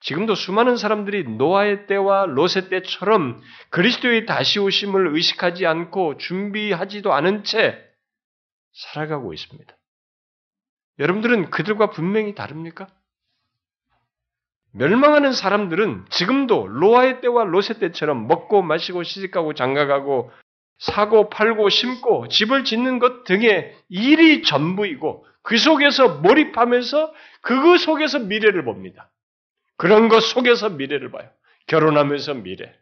지금도 수많은 사람들이 노아의 때와 롯의 때처럼 그리스도의 다시 오심을 의식하지 않고 준비하지도 않은 채 살아가고 있습니다. 여러분들은 그들과 분명히 다릅니까? 멸망하는 사람들은 지금도 로아의 때와 롯의 때처럼 먹고 마시고 시집가고 장가가고 사고 팔고 심고 집을 짓는 것 등의 일이 전부이고 그 속에서 몰입하면서 그 속에서 미래를 봅니다. 그런 것 속에서 미래를 봐요. 결혼하면서 미래,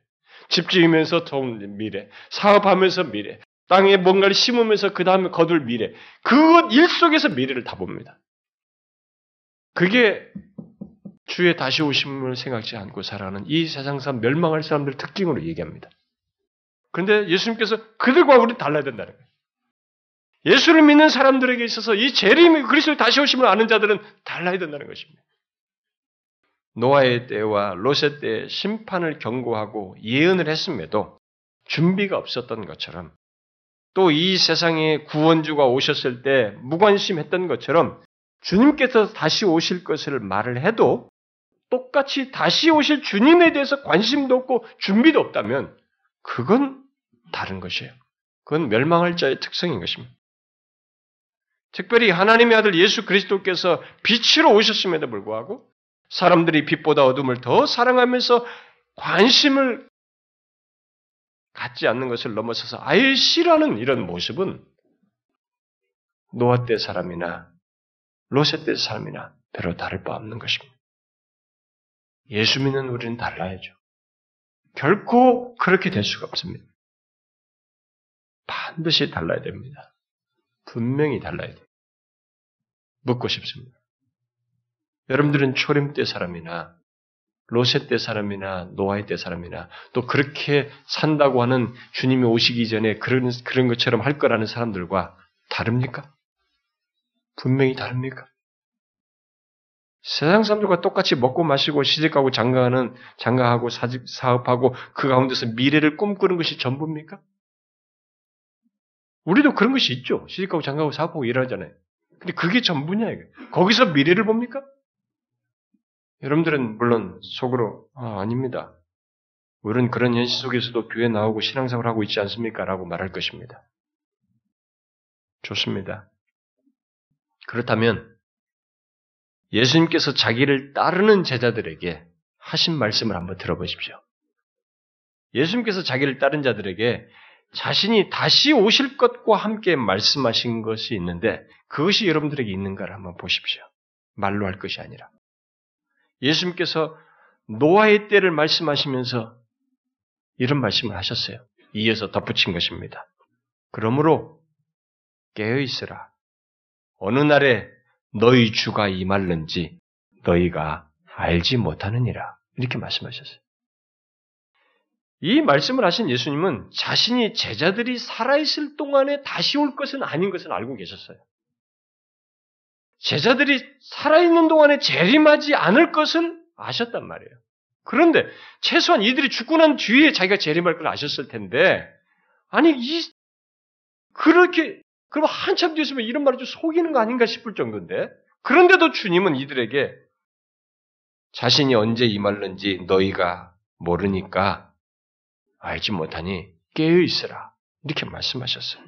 집 지으면서 돈 미래, 사업하면서 미래, 땅에 뭔가를 심으면서 그 다음에 거둘 미래, 그것 일 속에서 미래를 다 봅니다. 그게 주의 다시 오심을 생각지 않고 살아가는 이 세상상 멸망할 사람들 특징으로 얘기합니다. 그런데 예수님께서 그들과 우리 달라야 된다는 거예요. 예수를 믿는 사람들에게 있어서 이 재림의 그리스도의 다시 오심을 아는 자들은 달라야 된다는 것입니다. 노아의 때와 롯의 때의 심판을 경고하고 예언을 했음에도 준비가 없었던 것처럼 또 이 세상에 구원주가 오셨을 때 무관심했던 것처럼 주님께서 다시 오실 것을 말을 해도 똑같이 다시 오실 주님에 대해서 관심도 없고 준비도 없다면 그건 다른 것이에요. 그건 멸망할 자의 특성인 것입니다. 특별히 하나님의 아들 예수 그리스도께서 빛으로 오셨음에도 불구하고 사람들이 빛보다 어둠을 더 사랑하면서 관심을 갖지 않는 것을 넘어서서 아예 싫어하는 이런 모습은 노아 때 사람이나 로세 때 사람이나 별로 다를 바 없는 것입니다. 예수 믿는 우리는 달라야죠. 결코 그렇게 될 수가 없습니다. 반드시 달라야 됩니다. 분명히 달라야 돼요. 묻고 싶습니다. 여러분들은 초림 때 사람이나 로세 때 사람이나 노아의 때 사람이나 또 그렇게 산다고 하는 주님이 오시기 전에 그런 그런 것처럼 할 거라는 사람들과 다릅니까? 분명히 다릅니까? 세상 사람들과 똑같이 먹고 마시고 시집가고 장가하는 장가하고 사집 사업하고 그 가운데서 미래를 꿈꾸는 것이 전부입니까? 우리도 그런 것이 있죠. 시집가고 장가하고 사업하고 일하잖아요. 근데 그게 전부냐 이게. 거기서 미래를 봅니까? 여러분들은 물론 속으로 아, 아닙니다. 우리는 그런 현실 속에서도 교회 나오고 신앙생활 하고 있지 않습니까? 라고 말할 것입니다. 좋습니다. 그렇다면 예수님께서 자기를 따르는 제자들에게 하신 말씀을 한번 들어보십시오. 예수님께서 자기를 따른 자들에게 자신이 다시 오실 것과 함께 말씀하신 것이 있는데 그것이 여러분들에게 있는가를 한번 보십시오. 말로 할 것이 아니라. 예수님께서 노아의 때를 말씀하시면서 이런 말씀을 하셨어요. 이어서 덧붙인 것입니다. 그러므로 깨어 있으라. 어느 날에 너희 주가 임할는지 너희가 알지 못하느니라. 이렇게 말씀하셨어요. 이 말씀을 하신 예수님은 자신이 제자들이 살아있을 동안에 다시 올 것은 아닌 것을 알고 계셨어요. 제자들이 살아있는 동안에 재림하지 않을 것을 아셨단 말이에요. 그런데 최소한 이들이 죽고 난 뒤에 자기가 재림할 걸 아셨을 텐데, 아니, 이, 그렇게, 그럼 한참 뒤에서면 이런 말을 좀 속이는 거 아닌가 싶을 정도인데, 그런데도 주님은 이들에게 자신이 언제 임할는지 너희가 모르니까 알지 못하니 깨어 있으라. 이렇게 말씀하셨어요.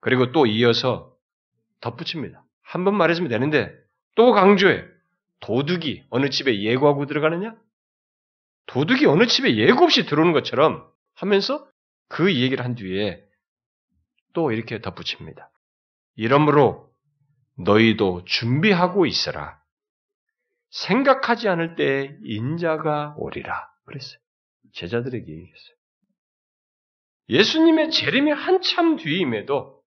그리고 또 이어서 덧붙입니다. 한 번 말했으면 되는데 또 강조해. 도둑이 어느 집에 예고하고 들어가느냐? 도둑이 어느 집에 예고 없이 들어오는 것처럼 하면서 그 얘기를 한 뒤에 또 이렇게 덧붙입니다. 이러므로 너희도 준비하고 있어라. 생각하지 않을 때 인자가 오리라. 그랬어요. 제자들에게 얘기했어요. 예수님의 재림이 한참 뒤임에도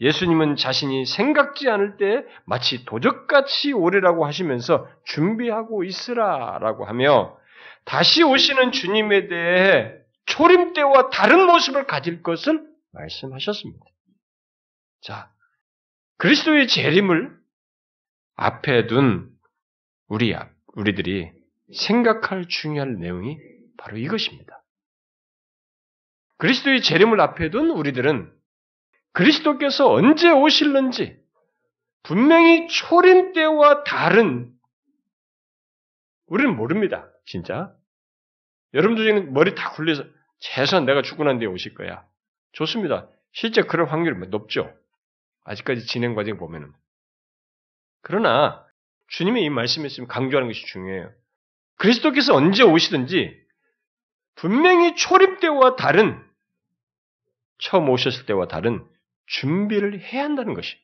예수님은 자신이 생각지 않을 때 마치 도적같이 오리라고 하시면서 준비하고 있으라라고 하며 다시 오시는 주님에 대해 초림 때와 다른 모습을 가질 것을 말씀하셨습니다. 자, 그리스도의 재림을 앞에 둔 우리 우리들이 생각할 중요한 내용이 바로 이것입니다. 그리스도의 재림을 앞에 둔 우리들은 그리스도께서 언제 오실는지 분명히 초림 때와 다른 우리는 모릅니다. 진짜. 여러분들 중에는 머리 다 굴려서 최소한 내가 죽고 난 뒤에 오실 거야. 좋습니다. 실제 그럴 확률이 높죠. 아직까지 진행 과정 보면은. 그러나 주님의 이 말씀에 있으면 강조하는 것이 중요해요. 그리스도께서 언제 오시든지 분명히 초림 때와 다른 처음 오셨을 때와 다른 준비를 해야 한다는 것이.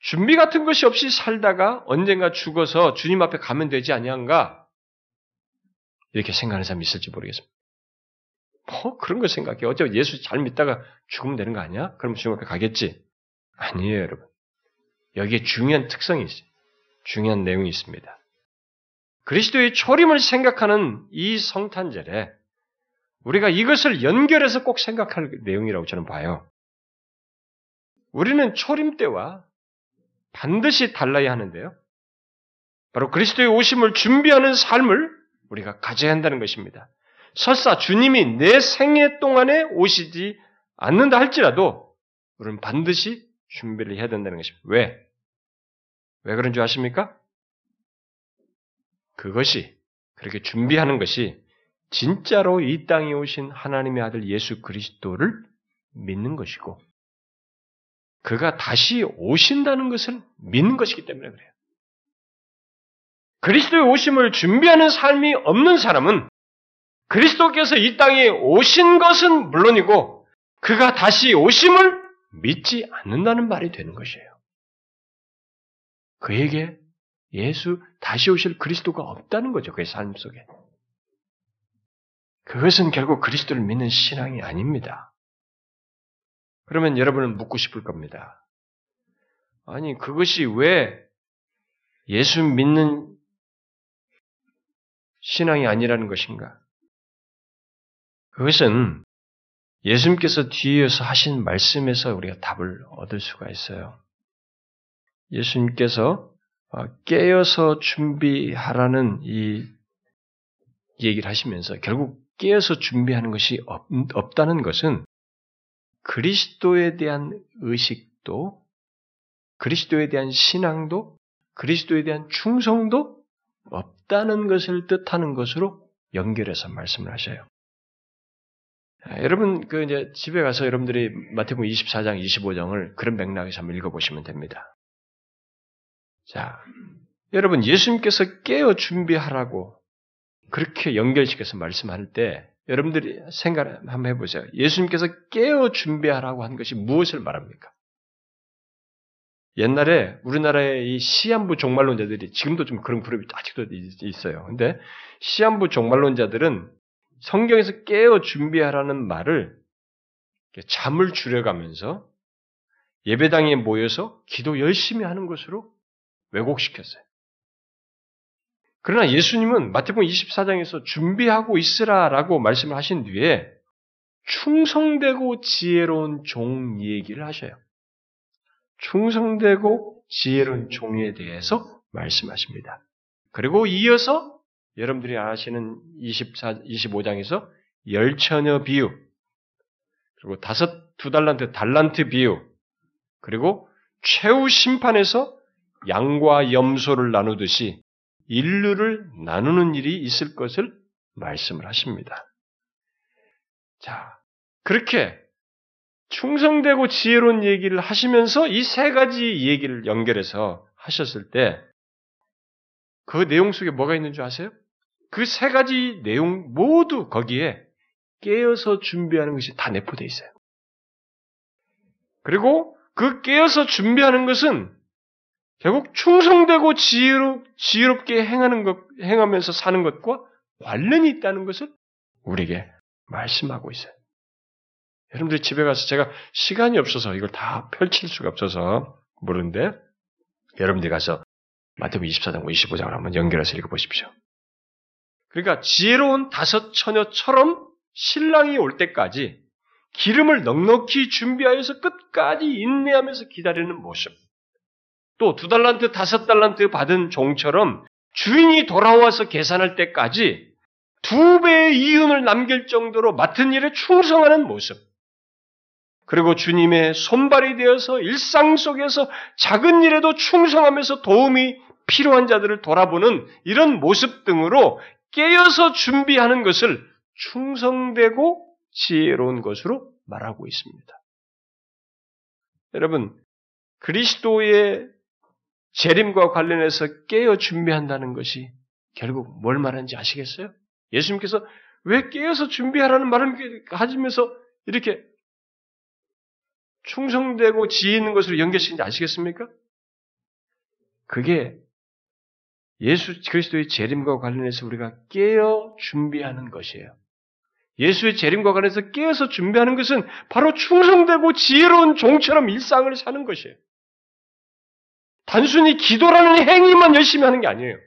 준비 같은 것이 없이 살다가 언젠가 죽어서 주님 앞에 가면 되지 아니한가? 이렇게 생각하는 사람이 있을지 모르겠습니다. 뭐 그런 걸 생각해. 어차피 예수 잘 믿다가 죽으면 되는 거 아니야? 그럼 앞에 가겠지? 아니에요, 여러분. 여기에 중요한 특성이 있어요. 중요한 내용이 있습니다. 그리스도의 초림을 생각하는 이 성탄절에 우리가 이것을 연결해서 꼭 생각할 내용이라고 저는 봐요. 우리는 초림 때와 반드시 달라야 하는데요. 바로 그리스도의 오심을 준비하는 삶을 우리가 가져야 한다는 것입니다. 설사 주님이 내 생애 동안에 오시지 않는다 할지라도 우리는 반드시 준비를 해야 된다는 것입니다. 왜? 왜 그런 줄 아십니까? 그것이 그렇게 준비하는 것이 진짜로 이 땅에 오신 하나님의 아들 예수 그리스도를 믿는 것이고 그가 다시 오신다는 것을 믿는 것이기 때문에 그래요. 그리스도의 오심을 준비하는 삶이 없는 사람은 그리스도께서 이 땅에 오신 것은 물론이고 그가 다시 오심을 믿지 않는다는 말이 되는 것이에요. 그에게 예수 다시 오실 그리스도가 없다는 거죠. 그의 삶 속에. 그것은 결국 그리스도를 믿는 신앙이 아닙니다. 그러면 여러분은 묻고 싶을 겁니다. 아니, 그것이 왜 예수 믿는 신앙이 아니라는 것인가? 그것은 예수님께서 뒤에서 하신 말씀에서 우리가 답을 얻을 수가 있어요. 예수님께서 깨어서 준비하라는 이 얘기를 하시면서 결국 깨어서 준비하는 것이 없, 없다는 것은 그리스도에 대한 의식도, 그리스도에 대한 신앙도, 그리스도에 대한 충성도 없다는 것을 뜻하는 것으로 연결해서 말씀을 하셔요. 여러분, 그 이제 집에 가서 여러분들이 마태복음 24장, 25장을 그런 맥락에서 한번 읽어보시면 됩니다. 자, 여러분, 예수님께서 깨어 준비하라고 그렇게 연결시켜서 말씀할 때 여러분들이 생각 한번 해보세요. 예수님께서 깨어 준비하라고 한 것이 무엇을 말합니까? 옛날에 우리나라의 이 시한부 종말론자들이 지금도 좀 그런 그룹이 아직도 있어요. 근데 시한부 종말론자들은 성경에서 깨어 준비하라는 말을 잠을 줄여가면서 예배당에 모여서 기도 열심히 하는 것으로 왜곡시켰어요. 그러나 예수님은 마태복음 24장에서 준비하고 있으라라고 말씀을 하신 뒤에 충성되고 지혜로운 종 얘기를 하셔요. 충성되고 지혜로운 종에 대해서 말씀하십니다. 그리고 이어서 여러분들이 아시는 24, 25장에서 열처녀 비유, 그리고 다섯 두 달란트 달란트 비유, 그리고 최후 심판에서 양과 염소를 나누듯이 인류를 나누는 일이 있을 것을 말씀을 하십니다. 자, 그렇게 충성되고 지혜로운 얘기를 하시면서 이 세 가지 얘기를 연결해서 하셨을 때, 그 내용 속에 뭐가 있는 줄 아세요? 그 세 가지 내용 모두 거기에 깨어서 준비하는 것이 다 내포되어 있어요. 그리고 그 깨어서 준비하는 것은 결국 충성되고 지혜로, 지혜롭게 행하는 것, 행하면서 사는 것과 관련이 있다는 것을 우리에게 말씀하고 있어요. 여러분들이 집에 가서 제가 시간이 없어서 이걸 다 펼칠 수가 없어서 모르는데 여러분들이 가서 마태복음 24장, 25장을 한번 연결해서 읽어보십시오. 그러니까 지혜로운 다섯 처녀처럼 신랑이 올 때까지 기름을 넉넉히 준비하여서 끝까지 인내하면서 기다리는 모습. 또 두 달란트, 다섯 달란트 받은 종처럼 주인이 돌아와서 계산할 때까지 두 배의 이윤을 남길 정도로 맡은 일에 충성하는 모습. 그리고 주님의 손발이 되어서 일상 속에서 작은 일에도 충성하면서 도움이 필요한 자들을 돌아보는 이런 모습 등으로 깨어서 준비하는 것을 충성되고 지혜로운 것으로 말하고 있습니다. 여러분, 그리스도의 재림과 관련해서 깨어 준비한다는 것이 결국 뭘 말하는지 아시겠어요? 예수님께서 왜 깨어서 준비하라는 말을 하시면서 이렇게 충성되고 지혜 있는 것으로 연결시킨지 아시겠습니까? 그게 예수 그리스도의 재림과 관련해서 우리가 깨어 준비하는 것이에요. 예수의 재림과 관련해서 깨어서 준비하는 것은 바로 충성되고 지혜로운 종처럼 일상을 사는 것이에요. 단순히 기도라는 행위만 열심히 하는 게 아니에요.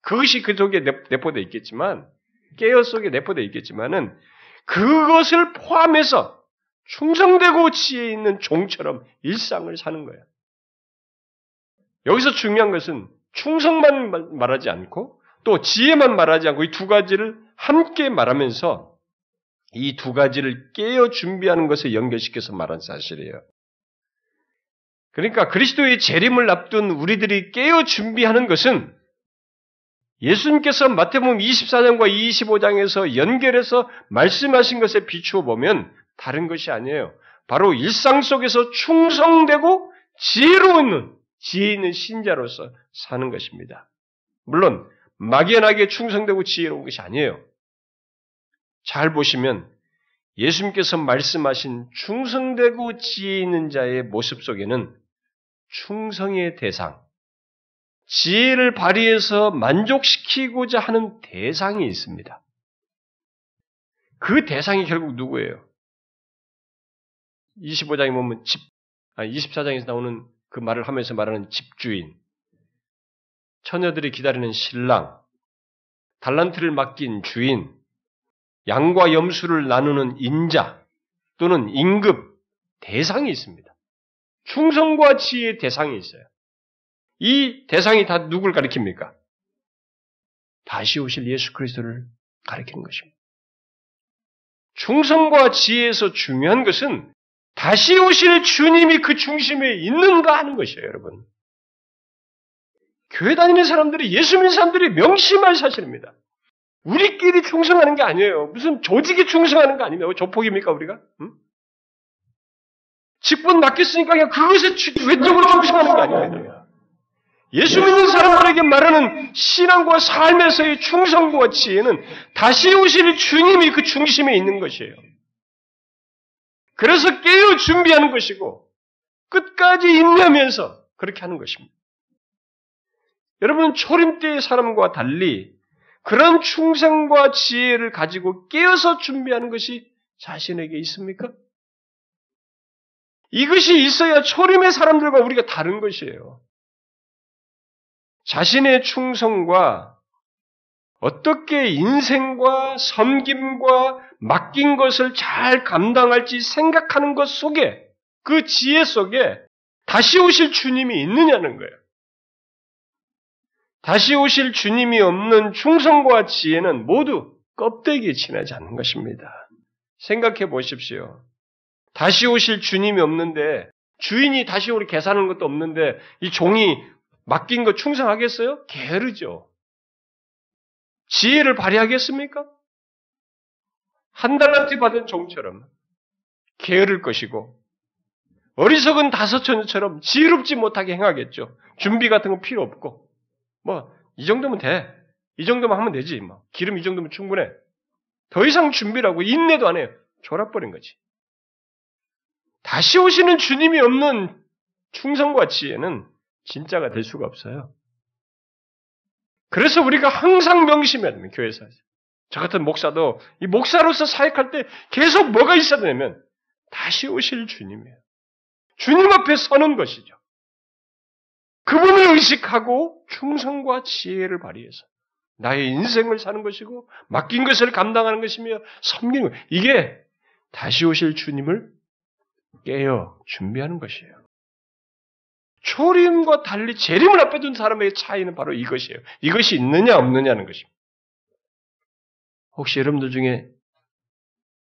그것이 그 속에 내포되어 있겠지만, 깨어 속에 내포되어 있겠지만은, 그것을 포함해서 충성되고 지혜 있는 종처럼 일상을 사는 거예요. 여기서 중요한 것은 충성만 말하지 않고 또 지혜만 말하지 않고 이 두 가지를 함께 말하면서 이 두 가지를 깨어 준비하는 것에 연결시켜서 말한 사실이에요. 그러니까 그리스도의 재림을 앞둔 우리들이 깨어 준비하는 것은 예수님께서 마태복음 24장과 25장에서 연결해서 말씀하신 것에 비추어 보면 다른 것이 아니에요. 바로 일상 속에서 충성되고 지혜로운 지혜 있는 신자로서 사는 것입니다. 물론 막연하게 충성되고 지혜로운 것이 아니에요. 잘 보시면 예수님께서 말씀하신 충성되고 지혜 있는 자의 모습 속에는 충성의 대상, 지혜를 발휘해서 만족시키고자 하는 대상이 있습니다. 그 대상이 결국 누구예요? 25장에 보면 집, 아 24장에서 나오는 그 말을 하면서 말하는 집주인, 처녀들이 기다리는 신랑, 달란트를 맡긴 주인, 양과 염수를 나누는 인자 또는 임급 대상이 있습니다. 충성과 지혜의 대상이 있어요. 이 대상이 다 누굴 가리킵니까? 다시 오실 예수 그리스도를 가리키는 것입니다. 충성과 지혜에서 중요한 것은 다시 오실 주님이 그 중심에 있는가 하는 것이에요, 여러분. 교회 다니는 사람들이, 예수 믿는 사람들이 명심할 사실입니다. 우리끼리 충성하는 게 아니에요. 무슨 조직에 충성하는 거 아닙니다. 조폭입니까, 우리가? 응? 직분 맡겼으니까 그냥 그것에 외적으로 충성하는 게 아니에요. 예수 믿는 사람들에게 말하는 신앙과 삶에서의 충성과 지혜는 다시 오실 주님이 그 중심에 있는 것이에요. 그래서 깨어 준비하는 것이고 끝까지 인내하면서 그렇게 하는 것입니다. 여러분 초림 때의 사람과 달리 그런 충성과 지혜를 가지고 깨어서 준비하는 것이 자신에게 있습니까? 이것이 있어야 초림의 사람들과 우리가 다른 것이에요. 자신의 충성과 어떻게 인생과 섬김과 맡긴 것을 잘 감당할지 생각하는 것 속에 그 지혜 속에 다시 오실 주님이 있느냐는 거예요. 다시 오실 주님이 없는 충성과 지혜는 모두 껍데기에 지나지 않는 것입니다. 생각해 보십시오. 다시 오실 주님이 없는데 주인이 다시 우리 계산하는 것도 없는데 이 종이 맡긴 거 충성하겠어요? 게으르죠. 지혜를 발휘하겠습니까? 한 달란트 받은 종처럼 게으를 것이고 어리석은 다섯 처녀처럼 지혜롭지 못하게 행하겠죠. 준비 같은 거 필요 없고 뭐 이 정도면 돼. 이 정도만 하면 되지. 뭐 기름 이 정도면 충분해. 더 이상 준비라고 인내도 안 해요. 졸아버린 거지. 다시 오시는 주님이 없는 충성과 지혜는 진짜가 될 수가 없어요. 그래서 우리가 항상 명심해야 됩니다. 교회에서. 저 같은 목사도 이 목사로서 사역할 때 계속 뭐가 있어야 되냐면 다시 오실 주님이에요. 주님 앞에 서는 것이죠. 그분을 의식하고 충성과 지혜를 발휘해서 나의 인생을 사는 것이고 맡긴 것을 감당하는 것이며 섬기는 것. 이게 다시 오실 주님을 깨어 준비하는 것이에요. 초림과 달리 재림을 앞에 둔 사람의 차이는 바로 이것이에요. 이것이 있느냐 없느냐는 것입니다. 혹시 여러분들 중에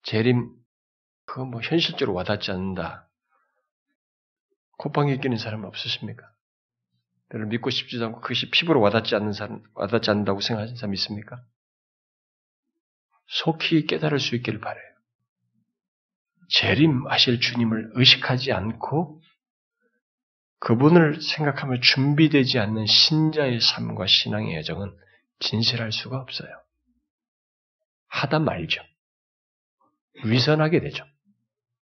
재림 그거 뭐 현실적으로 와닿지 않는다. 콧방귀 끼는 사람 없으십니까? 를 믿고 싶지도 않고 그것이 피부로 와닿지 않는 사람, 와닿지 않는다고 생각하는 사람 있습니까? 속히 깨달을 수 있기를 바래요. 재림하실 주님을 의식하지 않고 그분을 생각하며 준비되지 않는 신자의 삶과 신앙의 여정은 진실할 수가 없어요. 하다 말죠. 위선하게 되죠.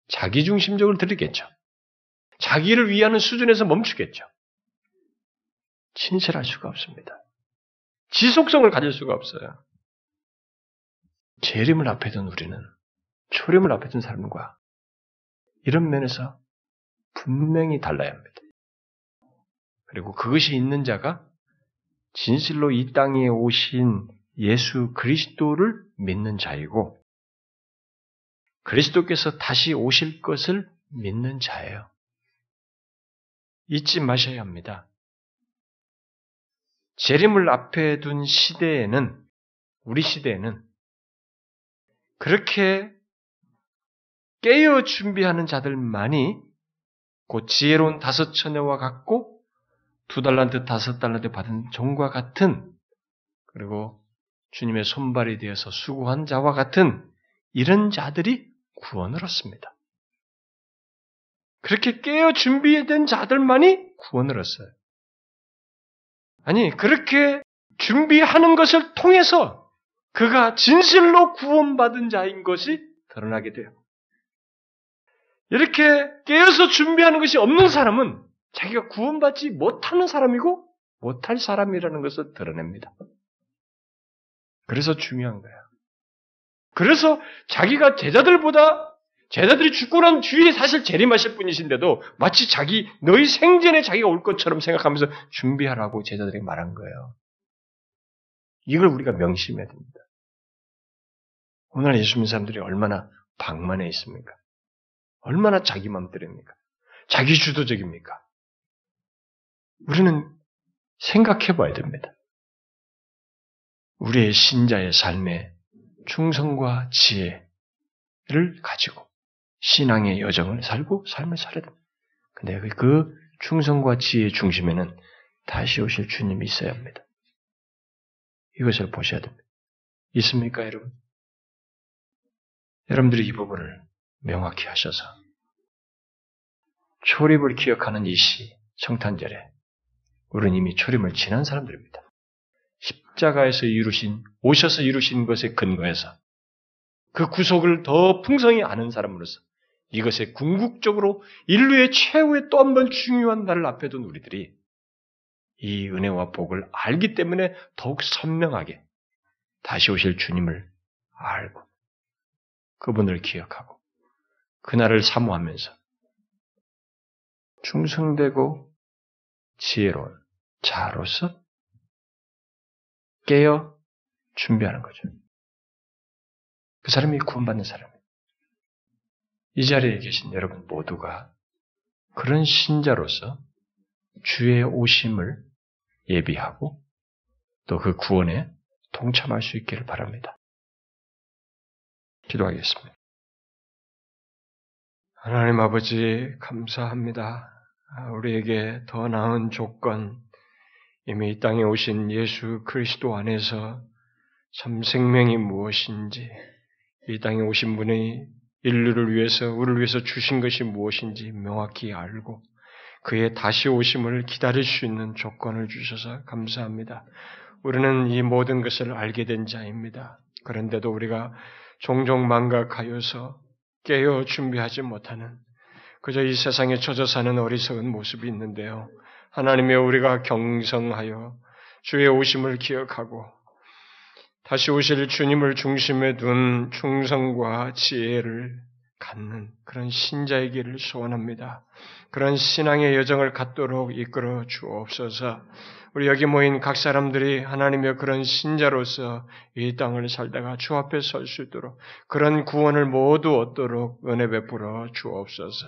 자기중심적으로 들이겠죠. 자기를 위하는 수준에서 멈추겠죠. 진실할 수가 없습니다. 지속성을 가질 수가 없어요. 재림을 앞에 둔 우리는 초림을 앞에 둔 사람과 이런 면에서 분명히 달라야 합니다. 그리고 그것이 있는 자가 진실로 이 땅에 오신 예수 그리스도를 믿는 자이고 그리스도께서 다시 오실 것을 믿는 자예요. 잊지 마셔야 합니다. 재림을 앞에 둔 시대에는 우리 시대에는 그렇게 깨어 준비하는 자들만이 곧 지혜로운 다섯 처녀와 같고 두 달란트 다섯 달란트 받은 종과 같은 그리고 주님의 손발이 되어서 수고한 자와 같은 이런 자들이 구원을 얻습니다. 그렇게 깨어 준비된 자들만이 구원을 얻어요. 아니, 그렇게 준비하는 것을 통해서 그가 진실로 구원받은 자인 것이 드러나게 돼요. 이렇게 깨어서 준비하는 것이 없는 사람은 자기가 구원받지 못하는 사람이고 못할 사람이라는 것을 드러냅니다. 그래서 중요한 거야. 그래서 자기가 제자들보다 제자들이 죽고 난 뒤에 사실 재림하실 분이신데도 마치 자기 너희 생전에 자기가 올 것처럼 생각하면서 준비하라고 제자들에게 말한 거예요. 이걸 우리가 명심해야 됩니다. 오늘 예수 믿는 사람들이 얼마나 방만해 있습니까? 얼마나 자기 맘대로입니까? 자기 주도적입니까? 우리는 생각해 봐야 됩니다. 우리의 신자의 삶에 충성과 지혜를 가지고 신앙의 여정을 살고 삶을 살아야 됩니다. 근데 그, 그 충성과 지혜의 중심에는 다시 오실 주님이 있어야 합니다. 이것을 보셔야 됩니다. 있습니까, 여러분? 여러분들이 이 부분을 명확히 하셔서 초립을 기억하는 이 시, 성탄절에 우리는 이미 초림을 지난 사람들입니다. 십자가에서 이루신, 오셔서 이루신 것에 근거해서 그 구속을 더 풍성히 아는 사람으로서 이것에 궁극적으로 인류의 최후의 또 한 번 중요한 날을 앞에 둔 우리들이 이 은혜와 복을 알기 때문에 더욱 선명하게 다시 오실 주님을 알고 그분을 기억하고 그날을 사모하면서 충성되고 지혜로운 자로서 깨어 준비하는 거죠. 그 사람이 구원받는 사람이에요. 이 자리에 계신 여러분 모두가 그런 신자로서 주의 오심을 예비하고 또 그 구원에 동참할 수 있기를 바랍니다. 기도하겠습니다. 하나님 아버지, 감사합니다. 우리에게 더 나은 조건, 이미 이 땅에 오신 예수 그리스도 안에서 참 생명이 무엇인지, 이 땅에 오신 분이 인류를 위해서, 우리를 위해서 주신 것이 무엇인지 명확히 알고, 그의 다시 오심을 기다릴 수 있는 조건을 주셔서 감사합니다. 우리는 이 모든 것을 알게 된 자입니다. 그런데도 우리가 종종 망각하여서 깨어 준비하지 못하는 그저 이 세상에 젖어 사는 어리석은 모습이 있는데요. 하나님의 우리가 경성하여 주의 오심을 기억하고 다시 오실 주님을 중심에 둔 충성과 지혜를 갖는 그런 신자의 길을 소원합니다. 그런 신앙의 여정을 갖도록 이끌어 주옵소서. 우리 여기 모인 각 사람들이 하나님의 그런 신자로서 이 땅을 살다가 주 앞에 설 수 있도록 그런 구원을 모두 얻도록 은혜 베풀어 주옵소서.